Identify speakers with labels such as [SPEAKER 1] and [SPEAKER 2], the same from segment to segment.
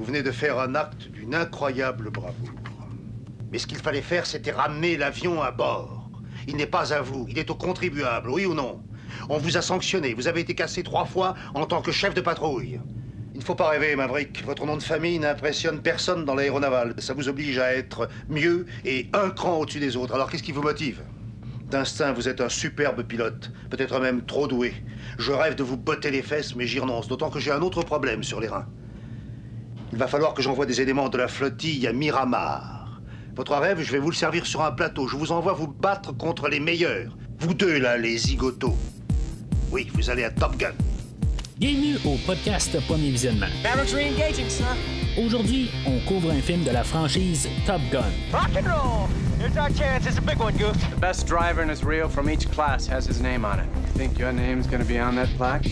[SPEAKER 1] Vous venez de faire un acte d'une incroyable bravoure. Mais ce qu'il fallait faire, c'était ramener l'avion à bord. Il n'est pas à vous, il est au contribuable, oui ou non? On vous a sanctionné, vous avez été cassé trois fois en tant que chef de patrouille. Il ne faut pas rêver, Maverick. Votre nom de famille n'impressionne personne dans l'aéronaval. Ça vous oblige à être mieux et un cran au-dessus des autres. Alors qu'est-ce qui vous motive? D'instinct, vous êtes un superbe pilote, peut-être même trop doué. Je rêve de vous botter les fesses, mais j'y renonce, d'autant que j'ai un autre problème sur les reins. Il va falloir que j'envoie des éléments de la flottille à Miramar. Votre rêve, je vais vous le servir sur un plateau. Je vous envoie vous battre contre les meilleurs. Vous deux, là, les zigotos. Oui, vous allez à Top Gun.
[SPEAKER 2] Bienvenue au podcast Premier Visionnement. Aujourd'hui, on couvre un film de la franchise Top Gun.
[SPEAKER 3] Rock and roll. Here's our chance. It's a big one, Goof.
[SPEAKER 4] The best driver in his reel from each class has his name on it. You think your name's gonna be on that plaque?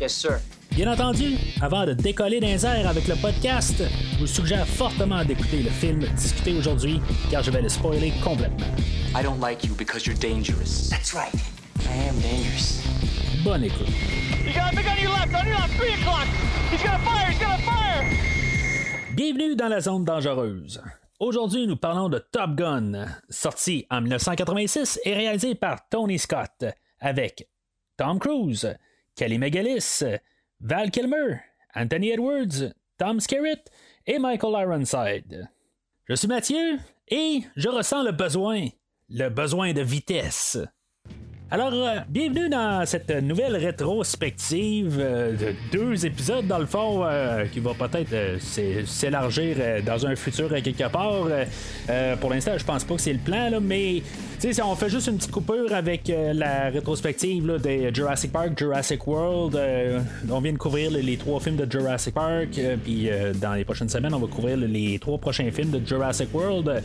[SPEAKER 3] Yes, sir.
[SPEAKER 2] Bien entendu, avant de décoller dans les airs avec le podcast, je vous suggère fortement d'écouter le film discuté aujourd'hui, car je vais le spoiler complètement.
[SPEAKER 5] I don't like you because you're dangerous.
[SPEAKER 3] That's right. I am dangerous.
[SPEAKER 2] Bonne écoute.
[SPEAKER 3] You got a big on your left. On your left. Three o'clock. He's gonna fire. He's gonna fire.
[SPEAKER 2] Bienvenue dans la zone dangereuse. Aujourd'hui, nous parlons de Top Gun, sorti en 1986 et réalisé par Tony Scott, avec Tom Cruise, Kelly McGillis, Val Kilmer, Anthony Edwards, Tom Skerritt et Michael Ironside. Je suis Mathieu et je ressens le besoin, le besoin de vitesse. Alors, euh, bienvenue dans cette nouvelle rétrospective euh, de deux épisodes, dans le fond, euh, qui va peut-être s'é- s'élargir dans un futur quelque part. Pour l'instant, je pense pas que c'est le plan, mais si on fait juste une petite coupure avec la rétrospective là, des Jurassic Park, Jurassic World. on vient de couvrir les, trois films de Jurassic Park, puis dans les prochaines semaines, on va couvrir les trois prochains films de Jurassic World.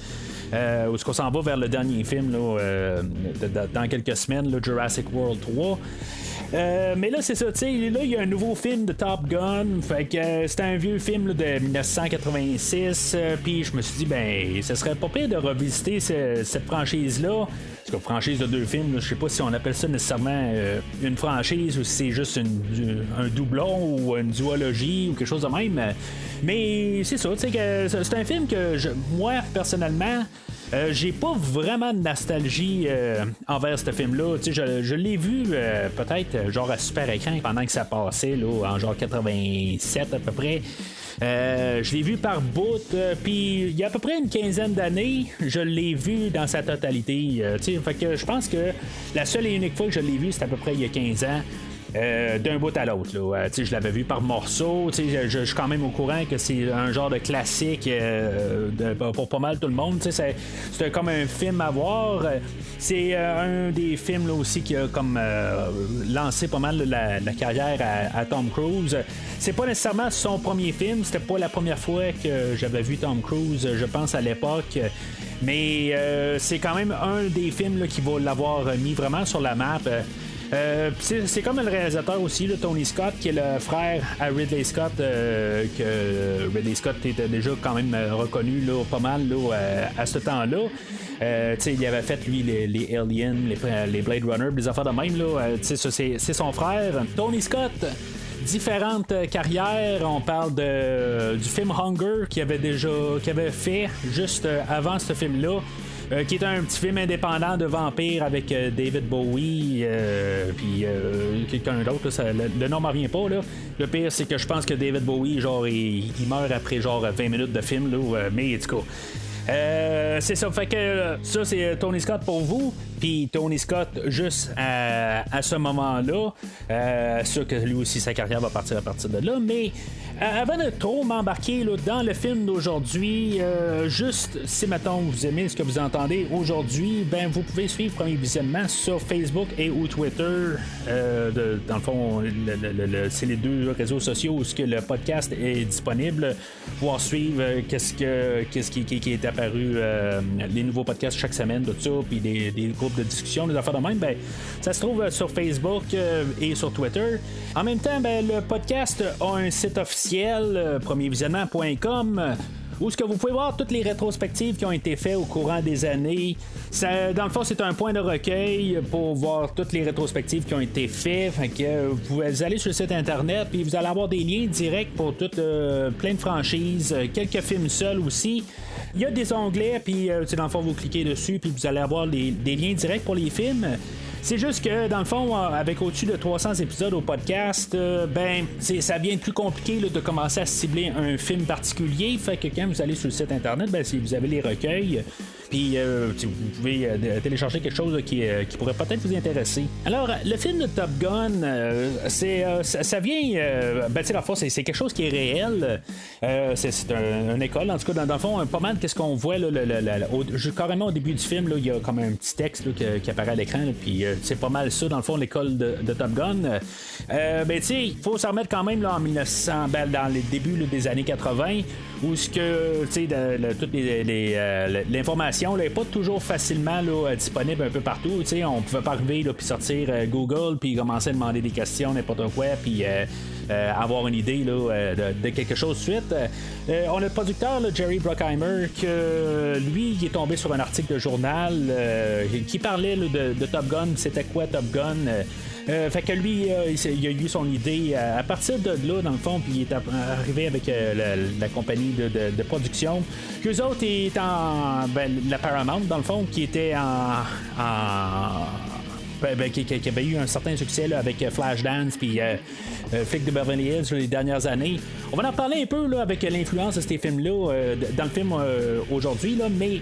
[SPEAKER 2] Euh, où est-ce qu'on s'en va vers le dernier film là, euh, dans quelques semaines, là, Jurassic World 3. Euh, mais là, c'est ça, tu sais, là, il y a un nouveau film de Top Gun. Fait que euh, c'est un vieux film de 1986. euh, Puis je me suis dit, ben, ce serait pas pire de revisiter ce- cette franchise-là. Parce que franchise de deux films, je sais pas si on appelle ça nécessairement euh, une franchise ou si c'est juste un doublon ou une duologie ou quelque chose de même. Mais c'est ça, tu sais, que c'est un film que je- moi, personnellement, euh, j'ai pas vraiment de nostalgie euh, envers ce film-là. Je, je l'ai vu euh, peut-être genre à super écran pendant que ça passait, en genre 87 à peu près. Je l'ai vu par bout, puis il y a à peu près une quinzaine d'années, je l'ai vu dans sa totalité. que je pense que la seule et unique fois que je l'ai vu, c'est à peu près il y a 15 ans. Euh, d'un bout à l'autre. là. Je l'avais vu par morceaux. Je, je suis quand même au courant que c'est un genre de classique euh, pour pas mal tout le monde. C'est, c'est comme un film à voir. C'est euh, un des films aussi qui a comme lancé pas mal la, la carrière à, Tom Cruise. C'est pas nécessairement son premier film. C'était pas la première fois que j'avais vu Tom Cruise, je pense, à l'époque. Mais c'est quand même un des films qui va l'avoir mis vraiment sur la map. Euh, c'est, comme le réalisateur aussi, là, Tony Scott, qui est le frère à Ridley Scott, euh, que Ridley Scott était déjà quand même euh, reconnu là, pas mal là, à ce temps-là. Il avait fait lui les, les Aliens, les, les Blade Runner, des affaires de même. Là, c'est, c'est son frère. Tony Scott, différentes carrières. On parle du film Hunger qu'il avait déjà qu'il avait fait juste avant ce film-là. Euh, qui est un petit film indépendant de vampire avec euh, David Bowie euh, puis quelqu'un d'autre le, le nom m'en revient pas là. le pire c'est que je pense que David Bowie genre il, meurt après genre 20 minutes de film là, mais en tout cas c'est ça, fait que ça c'est Tony Scott pour vous, puis Tony Scott juste à, ce moment-là, euh, sûr que lui aussi sa carrière va partir à partir de là, mais euh, avant de trop m'embarquer dans le film d'aujourd'hui, euh, juste si maintenant vous aimez ce que vous entendez aujourd'hui, ben vous pouvez suivre Premier Visionnement sur Facebook et ou Twitter. Euh, dans le fond, c'est les deux réseaux sociaux où que le podcast est disponible. Pouvoir suivre qu'est-ce que qu'est-ce qui, qui- est apparu, les nouveaux podcasts chaque semaine, tout ça, puis des, des groupes de discussion, des affaires de même, ben ça se trouve euh, sur Facebook euh, et sur Twitter. En même temps, ben, le podcast a un site officiel, euh, premiervisionnement.com. où ce que vous pouvez voir toutes les rétrospectives qui ont été faites au courant des années. Dans le fond, c'est un point de recueil pour voir toutes les rétrospectives qui ont été faites. Fait que vous allez sur le site internet puis vous allez avoir des liens directs pour toutes euh, plein de franchises, euh, quelques films seuls aussi. Il y a des onglets, puis euh, dans le fond, vous cliquez dessus, puis vous allez avoir des liens directs pour les films. C'est juste que, dans le fond, euh, avec au-dessus de 300 épisodes au podcast, euh, ben, ça devient plus compliqué de commencer à cibler un film particulier. Fait que quand vous allez sur le site internet, ben, si vous avez les recueils, puis euh, vous pouvez euh, télécharger quelque chose qui, euh, qui, pourrait peut-être vous intéresser. Alors, le film de Top Gun, c'est, ça, vient. ben, tu sais, la fois, c'est, quelque chose qui est réel. c'est, une école, en tout cas, dans, le fond, pas mal qu'est-ce qu'on voit, là, carrément au début du film, il y a comme un petit texte qui, apparaît à l'écran, puis c'est pas mal ça, dans le fond, l'école de, Top Gun. ben, tu sais, il faut s'en remettre quand même là, en 1900, ben, dans les débuts des années 80 où ce que tu sais toute l'information n'est pas toujours facilement là, disponible un peu partout. sais on pouvait pas arriver puis sortir euh, Google puis commencer à demander des questions, n'importe quoi, puis euh, euh, avoir une idée de, quelque chose de suite. on a le producteur Jerry Bruckheimer que lui il est tombé sur un article de journal qui parlait de, Top Gun, c'était quoi Top Gun? Euh, fait que lui, euh, il, a eu son idée euh, à partir de là, dans le fond, puis il est arrivé avec la, compagnie de, production. Qu'eux autres étaient en. Ben, la Paramount, dans le fond, qui était en. Ben, ben, qui, avait eu un certain succès avec Flashdance puis euh, Flick de Beverly Hills les dernières années. On va en parler un peu là, avec l'influence de ces films-là dans le film aujourd'hui, mais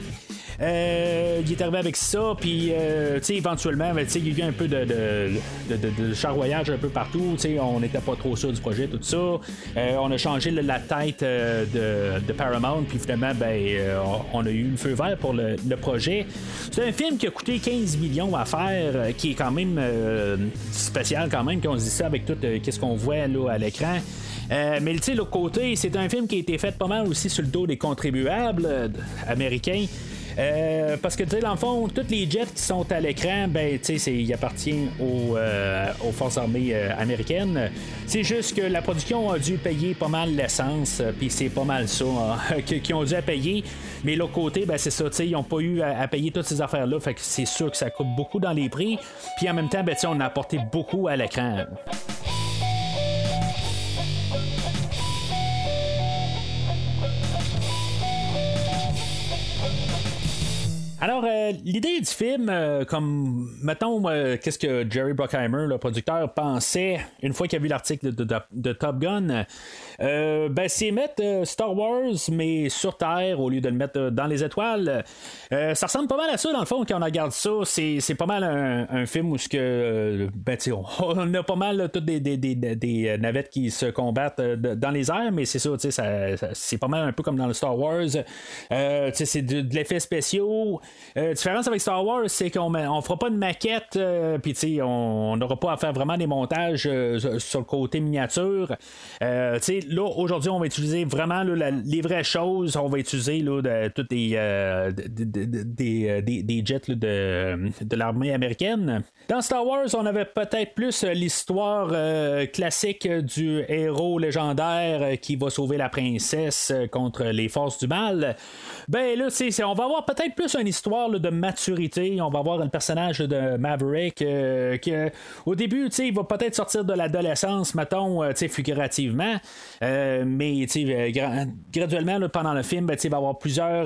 [SPEAKER 2] euh, il est arrivé avec ça, puis euh, éventuellement, il y a eu un peu de, de, charroyage un peu partout. On n'était pas trop sûr du projet, tout ça. Euh, on a changé la tête de, Paramount, puis finalement, ben, on a eu le feu vert pour le, projet. C'est un film qui a coûté 15 millions à faire, qui est quand même spécial quand même, quand on se dit ça avec tout ce qu'on voit là, à l'écran. mais tu l'autre côté, c'est un film qui a été fait pas mal aussi sur le dos des contribuables américains. Euh, parce que, tu sais, dans le fond, tous les jets qui sont à l'écran, ben, tu sais, ils appartiennent aux, euh, aux forces armées euh, américaines. C'est juste que la production a dû payer pas mal l'essence, puis c'est pas mal ça hein, qu'ils ont dû à payer. Mais l'autre côté, ben, c'est ça, tu sais, ils n'ont pas eu à, payer toutes ces affaires-là, fait que c'est sûr que ça coûte beaucoup dans les prix. Puis en même temps, ben, on a apporté beaucoup à l'écran. Alors, euh, l'idée du film, euh, comme, mettons, euh, qu'est-ce que Jerry Bruckheimer, le producteur, pensait une fois qu'il a vu l'article de, Top Gun, ben, c'est mettre Star Wars, mais sur Terre, au lieu de le mettre dans les étoiles. ça ressemble pas mal à ça, dans le fond, quand on regarde ça. C'est, pas mal un, film où ce que, ben, on, on, a pas mal toutes des, des, navettes qui se combattent dans les airs, mais c'est ça, c'est pas mal un peu comme dans le Star Wars. c'est de, de l'effet spéciaux. La euh, différence avec Star Wars, c'est qu'on on fera pas de maquette, euh, puis on n'aura pas à faire vraiment des montages euh, sur le côté miniature. là, aujourd'hui, on va utiliser vraiment les vraies choses. On va utiliser là, de, toutes des, des, jets de, l'armée américaine. Dans Star Wars, on avait peut-être plus l'histoire classique du héros légendaire qui va sauver la princesse contre les forces du mal. Ben là, on va avoir peut-être plus une histoire de maturité. On va voir le personnage de Maverick euh, qui, au début, il va peut-être sortir de l'adolescence, mettons, euh, figurativement. Euh, mais graduellement, pendant le film, ben, il va avoir plusieurs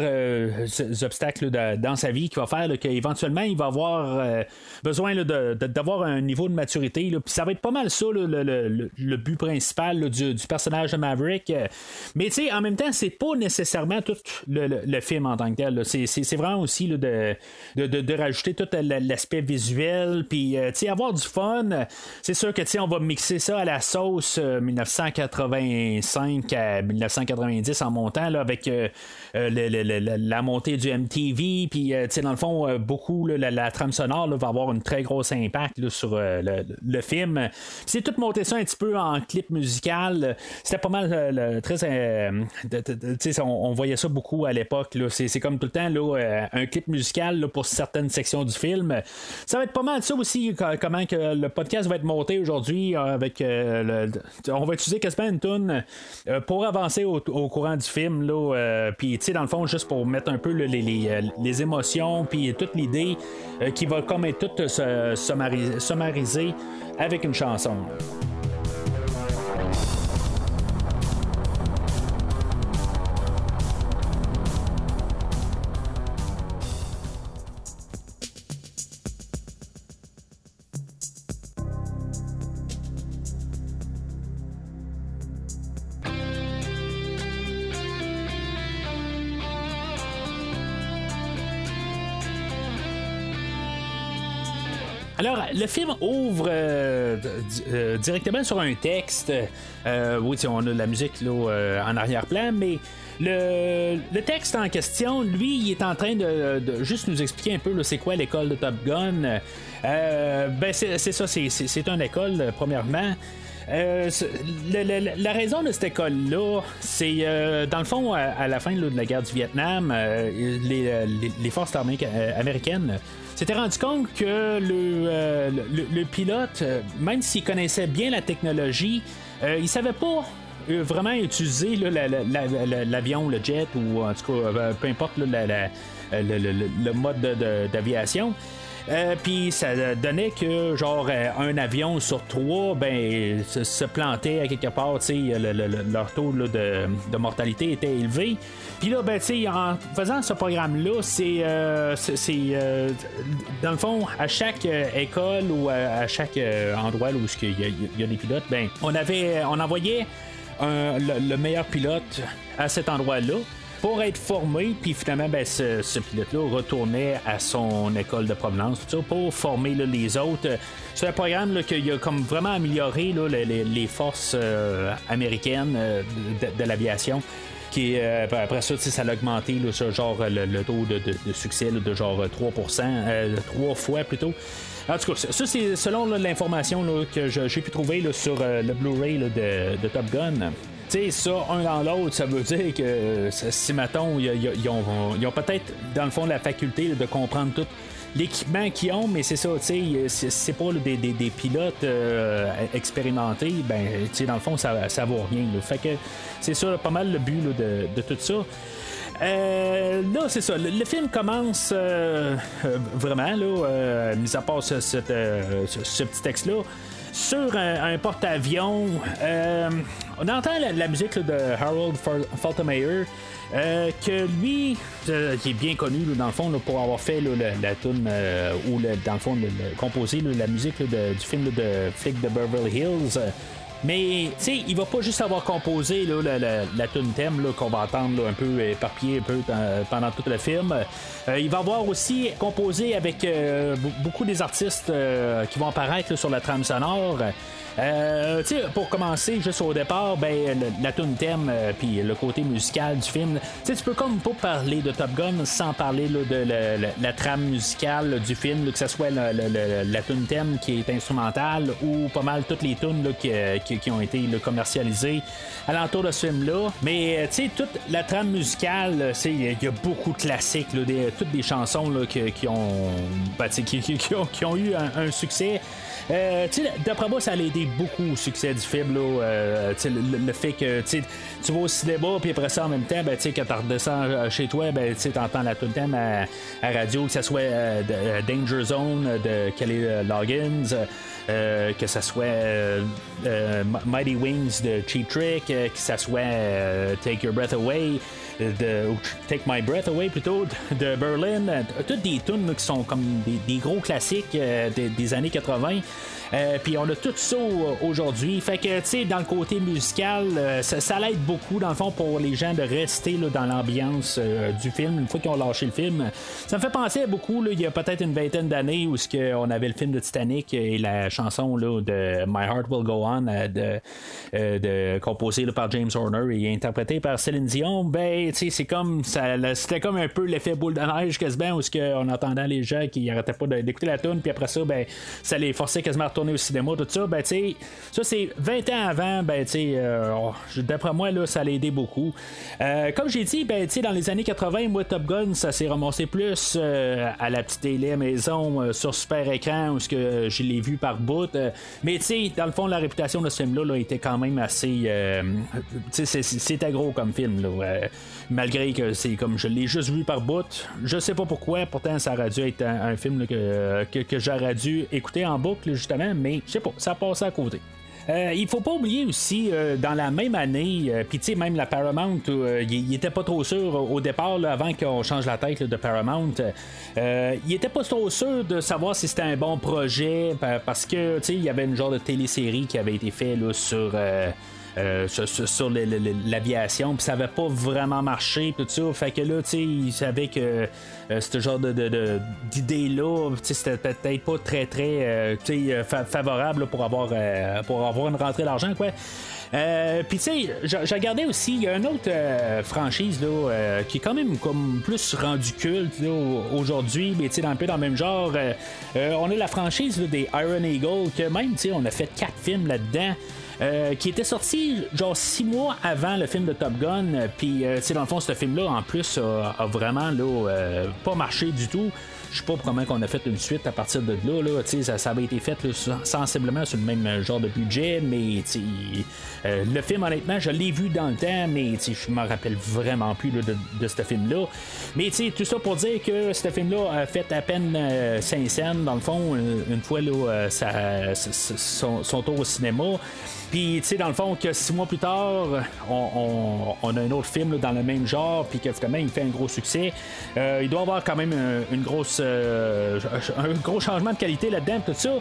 [SPEAKER 2] obstacles dans sa vie qui va faire qu'éventuellement, il va avoir besoin d'avoir un niveau de maturité. Puis ça va être pas mal ça, le, but principal du, personnage de Maverick. Mais en même temps, c'est pas nécessairement tout le, film en tant que tel. C'est vraiment aussi de, de, rajouter tout l'aspect visuel, puis euh, avoir du fun. C'est sûr que on va mixer ça à la sauce 1985 euh, à 1990 en montant là, avec euh, la montée du MTV, puis dans le fond, beaucoup la, trame sonore va avoir une très grosse impact sur le, film. C'est tout monté ça un petit peu en clip musical. C'était pas mal très. on, voyait ça beaucoup à l'époque. C'est comme tout le temps là, un musical pour certaines sections du film. Ça va être pas mal ça aussi, comment que le podcast va être monté aujourd'hui avec on va utiliser quasiment une tune pour avancer au, courant du film. Là, puis tu sais, dans le fond, juste pour mettre un peu les, les, émotions, puis toute l'idée qui va comme être toute sommarisée avec une chanson. Le film ouvre euh, euh, directement sur un texte. Euh, oui, on a la musique là, en arrière-plan, mais le, texte en question, lui, il est en train de, juste nous expliquer un peu c'est quoi l'école de Top Gun. ben, c'est ça, c'est une école, premièrement. la, raison de cette école-là, c'est dans le fond, à, la fin de la guerre du Vietnam, les, forces armées américaines s'était rendu compte que le, euh, le, pilote, euh, même s'il connaissait bien la technologie, euh, il savait pas vraiment utiliser l'avion, le jet ou en tout cas peu importe le, mode d'aviation. Euh, puis ça donnait que genre un avion sur trois ben se, plantait à quelque part, leur taux de, mortalité était élevé. Puis là, ben, en faisant ce programme-là, c'est, euh, euh, dans le fond, à chaque école ou à, chaque endroit où il y, a des pilotes, ben, on avait, on envoyait le meilleur pilote à cet endroit-là pour être formé, puis finalement, ben, ce, pilote-là retournait à son école de provenance pour former les autres. C'est un programme qui a comme vraiment amélioré les, forces euh, américaines euh, de, l'aviation. Qui, euh, après ça, ça a augmenté genre, le, taux de, succès de genre 3%, 3 fois plutôt. En tout cas, ça, c'est selon l'information que j'ai pu trouver sur le Blu-ray de, Top Gun sais, ça, un dans l'autre, ça veut dire que si, mettons, ils ont, peut-être, dans le fond, la faculté de comprendre tout l'équipement qu'ils ont, mais c'est ça, tu sais, c'est pas des, pilotes euh, expérimentés, ben, tu sais, dans le fond, ça, ça vaut rien. Fait que c'est ça, pas mal le but de, tout ça. Euh, là, c'est ça. Le, film commence euh, vraiment, là, mis à part ce, ce petit texte-là sur un, porte-avions. Euh, on entend la, musique de Harold Faltermeyer. Euh, que lui, euh, qui est bien connu dans le fond pour avoir fait la tune ou dans le fond composé la musique du film de Flick de Beverly Hills. Mais, tu sais, il va pas juste avoir composé la, la, tune thème qu'on va entendre un peu éparpillé pendant tout le film. Euh, il va avoir aussi composé avec euh, beaucoup des artistes euh, qui vont apparaître sur la trame sonore. Euh, pour commencer, juste au départ, ben, la tune thème euh, puis le côté musical du film, tu peux comme pas parler de Top Gun sans parler de la, trame musicale du film, que ce soit la tune thème qui est instrumentale ou pas mal toutes les tunes qui, ont été commercialisées alentour de ce film-là. Mais euh, toute la trame musicale, il y a beaucoup de classiques, toutes des chansons qui, ont, ben, qui, ont, eu un succès. Euh, D'après moi, ça a aidé beaucoup au succès du film. Là, euh, le, fait que tu vas au cinéma, puis après ça, en même temps, ben, quand tu redescends euh, chez toi, ben, tu entends la tout le temps à, radio, que ce soit euh, Danger Zone de Kelly Loggins. que ce soit Mighty Wings de Cheap Trick, que ce soit Take Your Breath Away de Take My Breath Away plutôt de Berlin. Euh, toutes des tunes qui sont comme des, gros classiques euh, des, années 80. Euh, puis on a tout ça aujourd'hui. Fait que, tu sais, dans le côté musical, ça, l'aide beaucoup, dans le fond, pour les gens de rester là, dans l'ambiance du film une fois qu'ils ont lâché le film. Ça me fait penser à beaucoup, il y a peut-être une vingtaine d'années où on avait le film de Titanic et la, chanson là, de My Heart Will Go On, de, de, composée par James Horner et interprétée par Céline Dion, ben, c'est comme c'était comme un peu l'effet boule de neige quasiment, où on entendait les gens qui arrêtaient pas d'écouter la tune, puis après ça, ben, ça les forçait quasiment à retourner au cinéma, tout ça. Ben, tu ça c'est 20 ans avant, ben, tu oh, d'après moi, là, ça l'a aidé beaucoup. comme j'ai dit, ben, dans les années 80, moi, Top Gun, ça s'est ramassé plus à la petite télé maison sur super écran où que je l'ai vu par bout. mais dans le fond, la réputation de ce film-là était quand même assez. Euh, c'était gros comme film. Là, malgré que c'est comme je l'ai juste vu par bout. Je sais pas pourquoi, pourtant ça aurait dû être un, film que, que, j'aurais dû écouter en boucle justement, mais je sais pas, ça passé à côté. Euh, il faut pas oublier aussi, euh, dans la même année, euh, puis tu sais, même la Paramount, il était pas trop sûr au départ, avant qu'on change la tête de Paramount, il était pas trop sûr de savoir si c'était un bon projet, parce que tu sais, il y avait une genre de télésérie qui avait été faite sur. Euh, sur, l'aviation, puis ça avait pas vraiment marché, tout ça. Fait que là, tu sais, il savait que euh, ce genre de, d'idée-là, c'était peut-être pas très, très euh, favorable pour, avoir, pour avoir une rentrée d'argent, quoi. Puis tu sais, j'ai regardé aussi, il y a une autre franchise là, qui est quand même comme plus rendu culte aujourd'hui, mais tu sais, un peu dans le même genre. on a la franchise des Iron Eagle, que même, tu sais, on a fait quatre films là-dedans. Euh, qui était sorti genre six mois avant le film de Top Gun. Puis, euh, dans le fond, ce film-là, en plus, a, vraiment là, euh, pas marché du tout. Je sais pas comment qu'on a fait une suite à partir de là. là ça, ça avait été fait sensiblement sur le même genre de budget, mais euh, le film, honnêtement, je l'ai vu dans le temps, mais je me rappelle vraiment plus de, ce film-là. Mais tout ça pour dire que ce film-là a fait à peine 5 euh, scènes, dans le fond, euh, une fois là, son, son, tour au cinéma. Puis, tu sais, dans le fond, que six mois plus tard, on, a un autre film dans le même genre, puis que finalement, il fait un gros succès. Euh, il doit avoir quand même grosse, euh, un gros changement de qualité là-dedans, tout ça.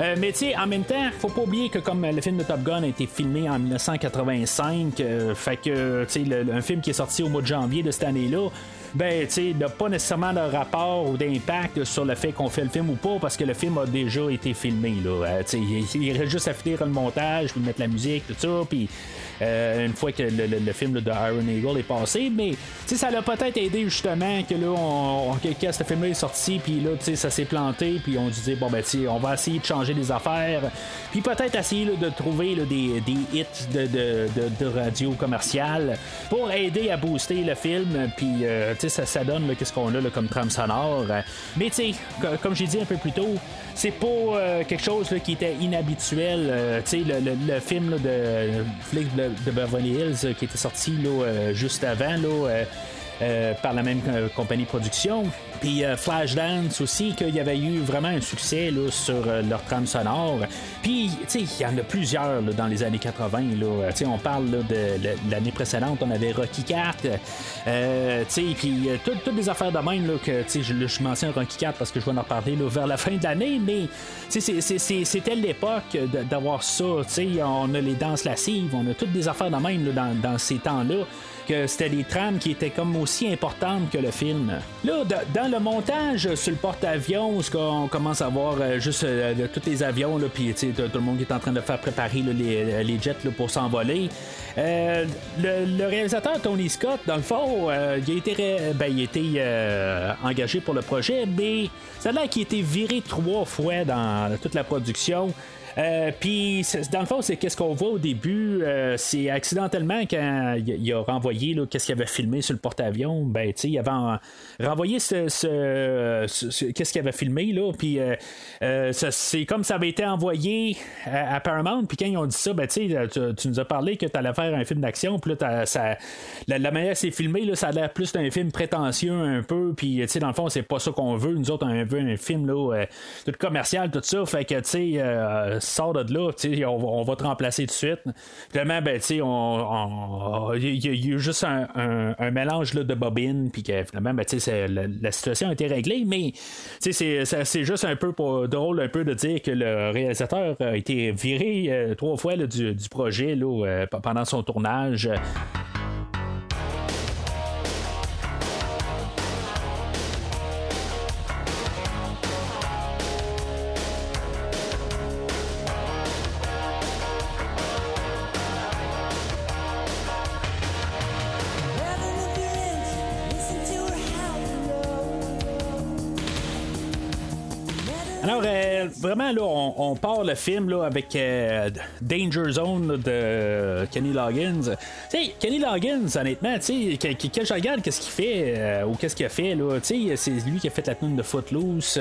[SPEAKER 2] Euh, mais, tu sais, en même temps, faut pas oublier que comme le film de Top Gun a été filmé en 1985, fait que, tu sais, un film qui est sorti au mois de janvier de cette année-là, ben, tu sais, n'a pas nécessairement de rapport ou d'impact sur le fait qu'on fait le film ou pas, parce que le film a déjà été filmé, là. Sais, il, reste juste à finir le montage, puis mettre la musique, tout ça, puis euh, une fois que le, film de Iron Eagle est passé, mais ça l'a peut-être aidé justement que là, on, quand ce film-là est sorti, puis là, ça s'est planté, puis on dit bon ben on va essayer de changer les affaires, puis peut-être essayer de trouver des, des, hits de, de, de, radio commerciale pour aider à booster le film, puis euh, ça, ça donne qu'est-ce qu'on a là, comme trame sonore. Mais tu sais, comme j'ai dit un peu plus tôt, c'est pas euh, quelque chose qui était inhabituel. Euh, le, film de Flick de, Beverly Hills euh, qui était sorti là, juste avant, par la même compagnie de production. Puis euh, Flashdance aussi, qu'il y avait eu vraiment un succès là, sur euh, leur trame sonore. Puis, tu sais, il y en a plusieurs dans les années 80. Là. sais, on parle de l'année précédente, on avait Rocky 4. Euh, puis toutes les affaires de même, là, que je, je mentionne Rocky 4 parce que je vais en reparler vers la fin de l'année, mais c'était l'époque d'avoir ça. On a les danses lassives, on a toutes des affaires de même dans ces temps-là c'était des trames qui étaient comme aussi importantes que le film. Là, dans le montage sur le porte-avions, on commence à voir euh, juste euh, tous les avions, puis tout le monde qui est en train de faire préparer les, les, jets pour s'envoler. Euh, le, réalisateur Tony Scott, dans le fond, il a été, ben, il a été engagé pour le projet, mais ça a l'air qu'il a été viré trois fois dans toute la production. Euh, puis, dans le fond, c'est qu'est-ce qu'on voit au début. Euh, c'est accidentellement quand il a renvoyé qu'est-ce qu'il avait filmé sur le porte-avions. Ben, tu sais, il avait renvoyé ce, qu'est-ce qu'il avait filmé là. Puis, euh, c'est comme ça avait été envoyé à, Paramount. Puis quand ils ont dit ça, ben, tu, tu nous as parlé que tu allais faire un film d'action. Puis là, ça, la, manière c'est filmé, là, ça a l'air plus d'un film prétentieux un peu. Puis, tu sais, dans le fond, c'est pas ça qu'on veut. Nous autres, on veut un film là, tout commercial, tout ça. Fait que, tu sais sors de là, on, on, va te remplacer tout de suite. Finalement, ben, il on, y, y, a juste un, mélange là, de bobines, puis que finalement, ben, la, la, situation a été réglée, mais c'est juste un peu drôle un peu de dire que le réalisateur a été viré euh, trois fois du, du, projet là, euh, pendant son tournage. Alors, euh, vraiment, là, on, part le film là, avec euh, Danger Zone de Kenny Loggins. sais Kenny Loggins, honnêtement, tu sais, quand je regarde qu'est-ce qu'il fait euh, ou qu'est-ce qu'il a fait, là, tu sais, c'est lui qui a fait la tune de Footloose.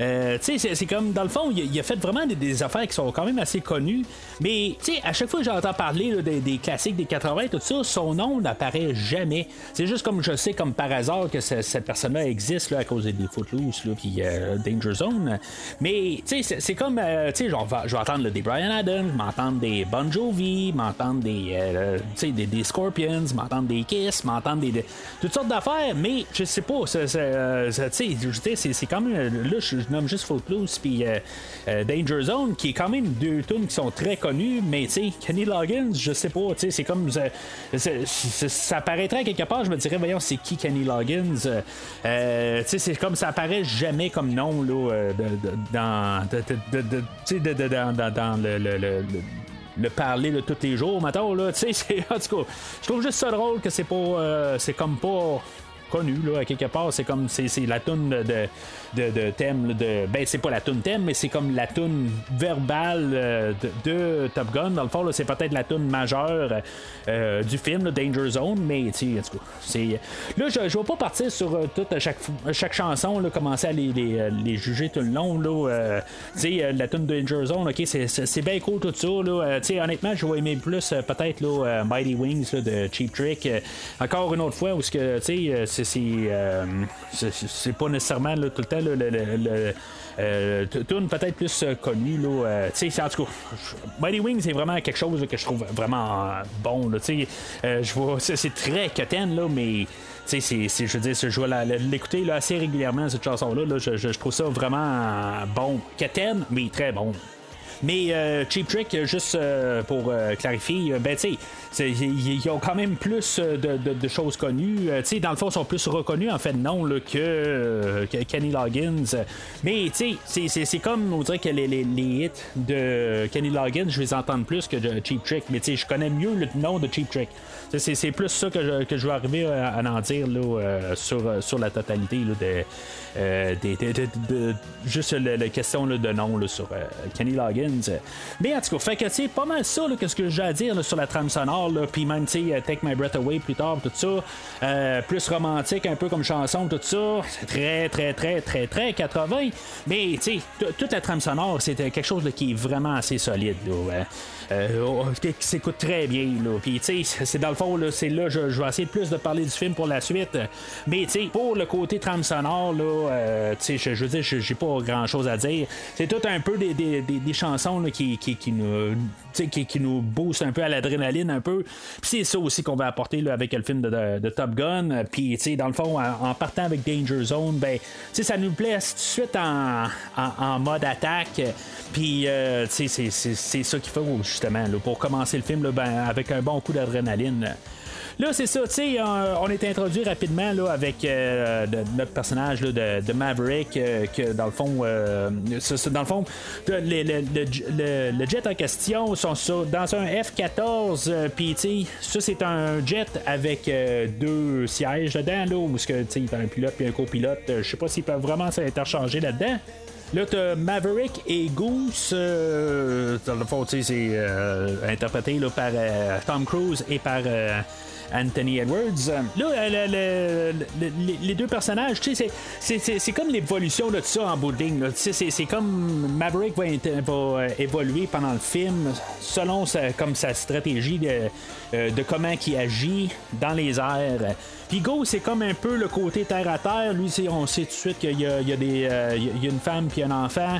[SPEAKER 2] Euh, tu sais, c'est comme, dans le fond, il, a fait vraiment des, des, affaires qui sont quand même assez connues. Mais, tu sais, à chaque fois que j'entends parler là, des, classiques des 80, tout ça, son nom n'apparaît jamais. C'est juste comme je sais, comme par hasard, que cette personne-là existe là, à cause des Footloose, puis Danger Zone. Mais, tu sais, c'est comme, euh, tu sais, je vais entendre des Brian Adams, m'entendre des Bon Jovi, m'entendre des, euh, des, des, Scorpions, m'entendre des Kiss, m'entendre des, toutes sortes d'affaires, mais je sais pas, euh, tu sais, c'est quand même, là, je nomme juste Footloose puis Danger Zone, qui est quand même deux tunes qui sont très connues, mais, tu sais, Kenny Loggins, je sais pas, tu sais, c'est comme, ça apparaîtrait quelque part, je me dirais, voyons, c'est qui Kenny Loggins, tu sais, c'est comme ça apparaît jamais comme nom, là, dans, dans, le, le, le, le, parler de tous les jours, maintenant, là, tu sais, en tout cas, je trouve juste ça drôle que c'est pas, euh, c'est comme pas connu là, à quelque part. C'est comme c'est, la toune de, de, de thème de. Ben c'est pas la toune thème, mais c'est comme la toune verbale euh, de, Top Gun. Dans le fond, c'est peut-être la toune majeure euh, du film, Danger Zone, mais en tout cas, c'est. Là, je, je vais pas partir sur euh, toute chaque, chaque chanson, là, commencer à les, les, juger tout le long. Là, tu sais, la toune Danger Zone, ok, c'est, c'est, bien cool tout ça. Là, honnêtement, je vais aimer plus peut-être là, Mighty Wings de Cheap Trick. encore une autre fois, où ce que tu sais euh, c'est pas nécessairement tout le temps le, le, euh, peut-être plus euh, connu là tu sais en tout cas Mighty Wings c'est vraiment quelque chose que je trouve vraiment bon tu sais je vois c'est très quétaine là mais tu sais, je veux dire, je l'écouter assez régulièrement, cette chanson-là. Là, je, je, trouve ça vraiment bon. Quétaine, mais très bon. Mais euh, Cheap Trick, juste euh, pour euh, clarifier, ben ils ont quand même plus de, choses connues. tu sais, dans le fond, ils sont plus reconnus en fait que, Kenny Loggins. Mais c'est comme on dirait que les, hits de Kenny Loggins, je les entends plus que de Cheap Trick. Mais je connais mieux le nom de Cheap Trick. C'est plus ça que je, que vais arriver à, en dire sur, la totalité de, juste la, question de nom sur Kenny Loggins. Mais en tout cas, fait que c'est pas mal ça que ce que j'ai à dire sur la trame sonore, puis même sais, Take My Breath Away plus tard, tout ça, euh, plus romantique un peu comme chanson, tout ça, très très très très très 80. Mais tu sais, toute la trame sonore, c'était quelque chose qui est vraiment assez solide. Là, euh, oh, qui s'écoute très bien. Là. Puis, tu sais, c'est dans le fond, là, c'est là, je, je, vais essayer plus de parler du film pour la suite. Mais, tu sais, pour le côté trame sonore, là, euh, tu sais, je, je, veux dire, j'ai pas grand chose à dire. C'est tout un peu des, des, des, chansons là, qui, qui, qui, nous. Qui, qui, nous booste un peu à l'adrénaline un peu. Puis c'est ça aussi qu'on va apporter là, avec le film de, Top Gun. Puis tu sais dans le fond, en, partant avec Danger Zone, ben, ça nous place tout de suite en, en, mode attaque. Puis euh, c'est ça qu'il faut justement pour commencer le film ben, avec un bon coup d'adrénaline. Là, c'est ça, tu sais, on, est introduit rapidement là, avec euh, notre personnage de, Maverick, euh, que dans le fond, euh, dans le fond, le, jet en question sont dans un F-14, puis tu sais, ça c'est un jet avec deux sièges dedans, là, où tu sais, il y a un pilote puis un copilote. Je sais pas s'ils peuvent vraiment s'interchanger là-dedans. Là, t'as Maverick et Goose. dans le fond, c'est interprété là, par Tom Cruise et par Anthony Edwards. Là, les deux personnages, tu sais, c'est comme l'évolution de ça en bout de. C'est comme Maverick va, va, évoluer pendant le film selon sa, comme sa stratégie de, euh, de comment il agit dans les airs. Puis Go, c'est comme un peu le côté terre à terre. Lui, on sait tout de suite qu'il y, a, des, euh, il une femme puis un enfant.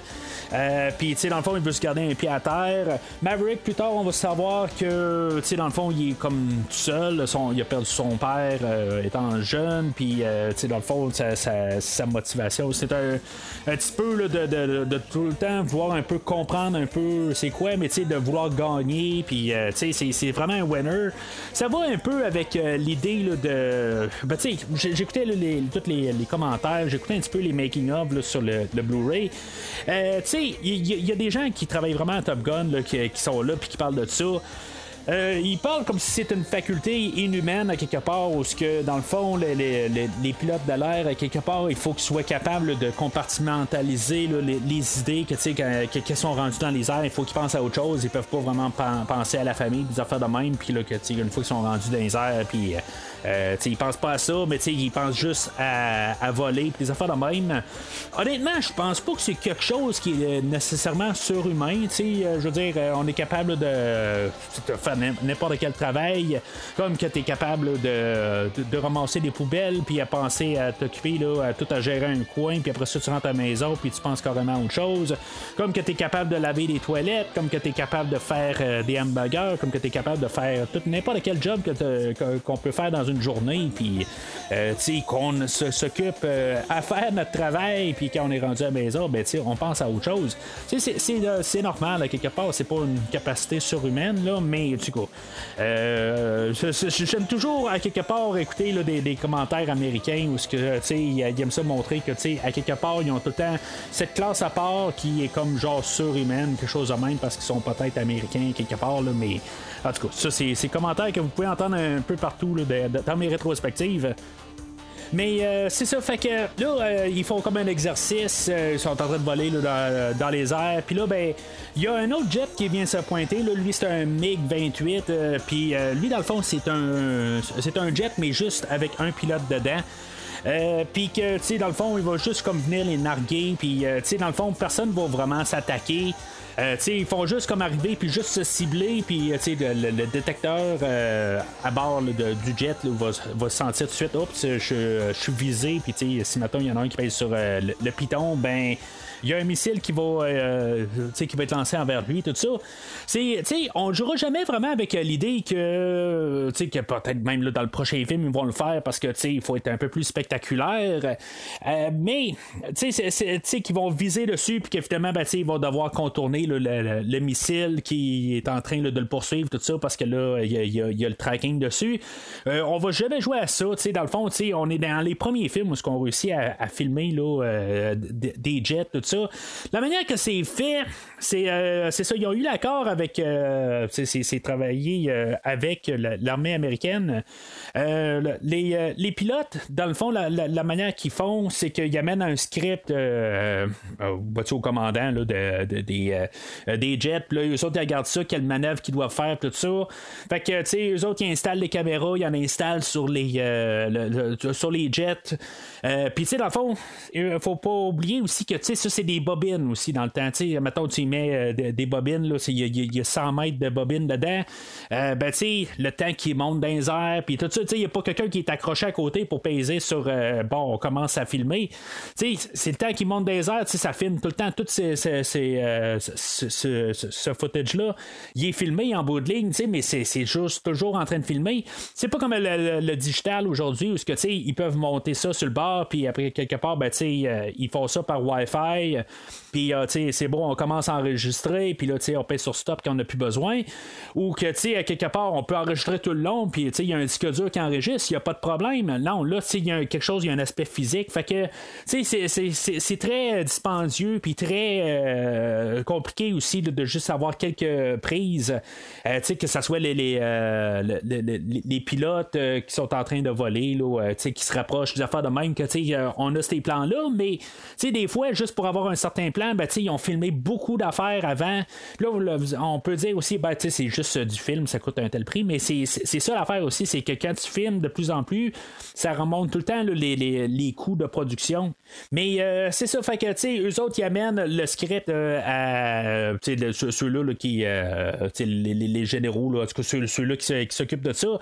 [SPEAKER 2] Euh, puis, tu sais, dans le fond, il veut se garder un pied à terre. Maverick, plus tard, on va savoir que, tu sais, dans le fond, il est comme tout seul. Il a perdu son père euh, étant jeune. Puis, tu sais, dans le fond, sa, motivation, c'est un, un, petit peu là, de, de, de, tout le temps vouloir un peu comprendre un peu c'est quoi, mais tu sais, de vouloir gagner. Puis, tu sais, c'est vraiment un winner. Ça va un peu avec l'idée de euh, ben, j'écoutais tous les, commentaires, j'écoutais un petit peu les making-of sur le, Blu-ray. Euh, il y, a des gens qui travaillent vraiment à Top Gun qui, sont là puis qui parlent de ça. Euh, il parle comme si c'était une faculté inhumaine à quelque part, où ce que dans le fond, les, les, pilotes de l'air, à quelque part, il faut qu'ils soient capables de compartimentaliser les, idées que, quand, qu'ils sont rendus dans les airs, il faut qu'ils pensent à autre chose, ils peuvent pas vraiment penser à la famille, des affaires de même, puis là, que, une fois qu'ils sont rendus dans les airs, puis euh, euh, ils pensent pas à ça, mais ils pensent juste à, voler, des affaires de même. Honnêtement, je pense pas que c'est quelque chose qui est nécessairement surhumain. Euh, je veux dire, euh, on est capable de, faire n'importe quel travail, comme que tu es capable de, de, ramasser des poubelles, puis à penser à t'occuper, à tout à gérer un coin, puis après ça, tu rentres à la maison, puis tu penses carrément à autre chose. Comme que tu es capable de laver des toilettes, comme que tu es capable de faire des hamburgers, comme que tu es capable de faire tout n'importe quel job qu'on peut faire dans une journée, puis euh, qu'on s'occupe euh, à faire notre travail, puis quand on est rendu à la maison, ben, on pense à autre chose. C'est normal, quelque part, c'est pas une capacité surhumaine, là, mais euh, j'aime toujours, à quelque part, écouter là, des, commentaires américains où ils aiment ça montrer que, à quelque part, ils ont tout le temps cette classe à part qui est comme genre surhumaine, quelque chose de même, parce qu'ils sont peut-être américains quelque part, là, mais en tout cas, ça, c'est des commentaires que vous pouvez entendre un peu partout dans mes rétrospectives. Mais euh, c'est ça, fait que là, euh, ils font comme un exercice, euh, ils sont en train de voler dans, les airs. Puis là, ben, il y a un autre jet qui vient se pointer. Là, lui, c'est un MiG-28. Puis lui, dans le fond, c'est un, c'est un jet, mais juste avec un pilote dedans. puis que, tu sais, dans le fond, il va juste comme venir les narguer. Puis, tu sais, dans le fond, personne va vraiment s'attaquer. Euh, ils font juste comme arriver, puis juste se cibler, puis euh, le, le, détecteur euh, à bord du jet va, va, sentir tout de suite, oups, je, suis visé, puis si maintenant il y en a un qui pèse sur le, le, piton, ben il y a un missile qui va, euh, qui va être lancé envers lui, tout ça. C'est, on ne jouera jamais vraiment avec euh, l'idée que, que peut-être même là, dans le prochain film, ils vont le faire parce que il faut être un peu plus spectaculaire. Euh, mais qu'ils vont viser dessus, puis qu'évidemment, ben, ils vont devoir contourner le, missile qui est en train de le poursuivre, tout ça, parce que là, il y, a, le tracking dessus. on va jamais jouer à ça. Dans le fond, on est dans les premiers films où on réussit à, à filmer là, des jets, tout la manière que c'est fait, c'est euh, ça. Ils ont eu l'accord avec. Euh, c'est travaillé euh, avec l'armée américaine. Les, les, pilotes, dans le fond, la, manière qu'ils font, c'est qu'ils amènent un script au commandant des, des jets. Là, eux autres, ils regardent ça, quelle manœuvre qu'ils doivent faire, tout ça. Fait que, tu sais, eux autres, ils installent les caméras, ils en installent sur les, sur les jets. Puis, tu sais, dans le fond, il faut pas oublier aussi que, tu sais, ça, c'est des bobines aussi dans le temps. Tu sais, mettons, mets euh, des, bobines, il y, a 100 mètres de bobines dedans. Euh, ben, le temps qui monte dans les airs, puis tout ça, il n'y a pas quelqu'un qui est accroché à côté pour peser sur, euh, bon, on commence à filmer. C'est le temps qui monte dans les airs, ça filme tout le temps, tout ces, ces, ce, footage-là. Il est filmé en bout de ligne, mais c'est juste toujours en train de filmer. C'est pas comme le, digital aujourd'hui où, ils peuvent monter ça sur le bord, puis après, quelque part, ben, ils font ça par Wi-Fi. Puis, c'est bon, on commence à enregistrer, puis là, tu sais, on paye sur stop quand on n'a plus besoin. Ou que, tu sais, à quelque part, on peut enregistrer tout le long, puis, tu sais, il y a un disque dur qui enregistre, il n'y a pas de problème. Non, là, tu sais, il y a quelque chose, il y a un aspect physique. Fait que, tu sais, c'est très dispendieux, puis très euh, compliqué aussi de juste avoir quelques prises. Euh, tu sais, que ce soit les, les, les, pilotes qui sont en train de voler, là, tu sais, qui se rapprochent des affaires de même, que, tu sais, on a ces plans-là, mais, tu sais, des fois, juste pour avoir un certain plan, ben, ils ont filmé beaucoup d'affaires avant. Là, on peut dire aussi, ben, c'est juste du film, ça coûte un tel prix, mais c'est ça l'affaire aussi, c'est que quand tu filmes de plus en plus, ça remonte tout le temps les, les, les, coûts de production. Mais euh, c'est ça, fait que, tu eux autres, ils amènent le script euh, à ceux-là qui, euh, les, les, généraux, là, ceux-là qui, s'occupent de ça.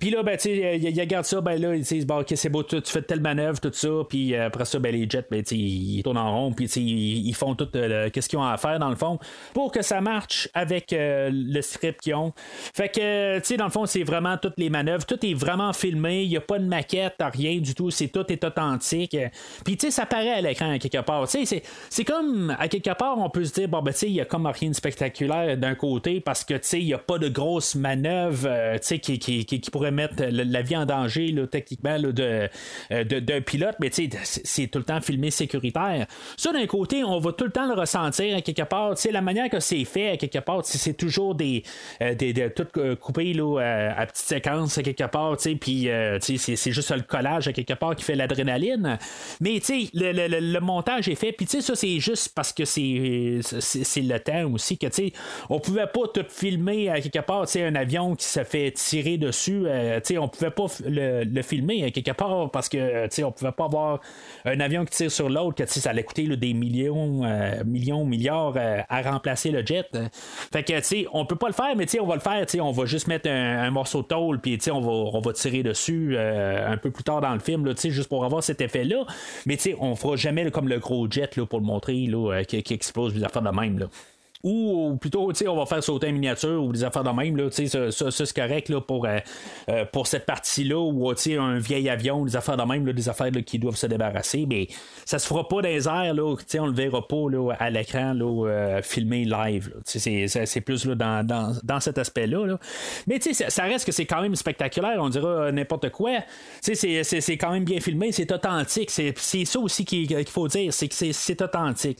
[SPEAKER 2] Puis là, ben, tu sais, ils regardent ça, ben là, ils disent, bon, ok, c'est beau, tu, fais telle manœuvre, tout ça, puis après ça, ben, les jets, ben, ils tournent en rond, puis ils, font tout euh, ce qu'ils ont à faire dans le fond pour que ça marche avec euh, le script qu'ils ont. Fait que, tu sais, dans le fond, c'est vraiment toutes les manœuvres, tout est vraiment filmé, il n'y a pas de maquette, rien du tout, c'est tout est authentique. Puis, tu sais, ça paraît à l'écran à quelque part. Tu sais, c'est comme, à quelque part, on peut se dire, bon, ben, ben, il n'y a comme rien de spectaculaire d'un côté parce que il n'y a pas de grosses manœuvres qui, qui, qui, pourraient mettre la, vie en danger là, techniquement de, d'un pilote, mais c'est tout le temps filmé sécuritaire. Ça, d'un côté, on va tout le temps le ressentir à quelque part. La manière que c'est fait à quelque part, c'est toujours des, des, tout coupé là, à, petites séquences à quelque part, puis c'est juste le collage à quelque part qui fait l'adrénaline. Mais le, le, le, montage est fait, puis ça, c'est juste parce que c'est, le temps aussi que on pouvait pas tout filmer à quelque part, un avion qui se fait tirer dessus, euh, on pouvait pas le, filmer à quelque part parce que on pouvait pas avoir un avion qui tire sur l'autre, que ça allait coûter des millions, euh, millions, milliards euh, à remplacer le jet. Fait que, tu on peut pas le faire, mais on va le faire, on va juste mettre un, morceau de tôle, puis on va, on va tirer dessus un peu plus tard dans le film, là, juste pour avoir cet effet-là. Mais on fera jamais comme le gros jet là, pour le montrer là, qui, qui explose des affaires de même. Là ou plutôt on va faire sauter en miniature ou des affaires de même là, ça, ça, ça c'est correct là, pour, euh, euh, pour cette partie là ou un vieil avion des affaires de même là, des affaires là, qui doivent se débarrasser. Mais ça se fera pas dans les airs là, on le verra pas là, à l'écran euh, filmé live c'est, c'est plus là, dans, dans, dans, cet aspect là, là. mais ça, ça reste que c'est quand même spectaculaire on dira n'importe quoi. C'est, c'est, quand même bien filmé c'est authentique c'est, ça aussi qu'il, faut dire c'est que c'est, c'est authentique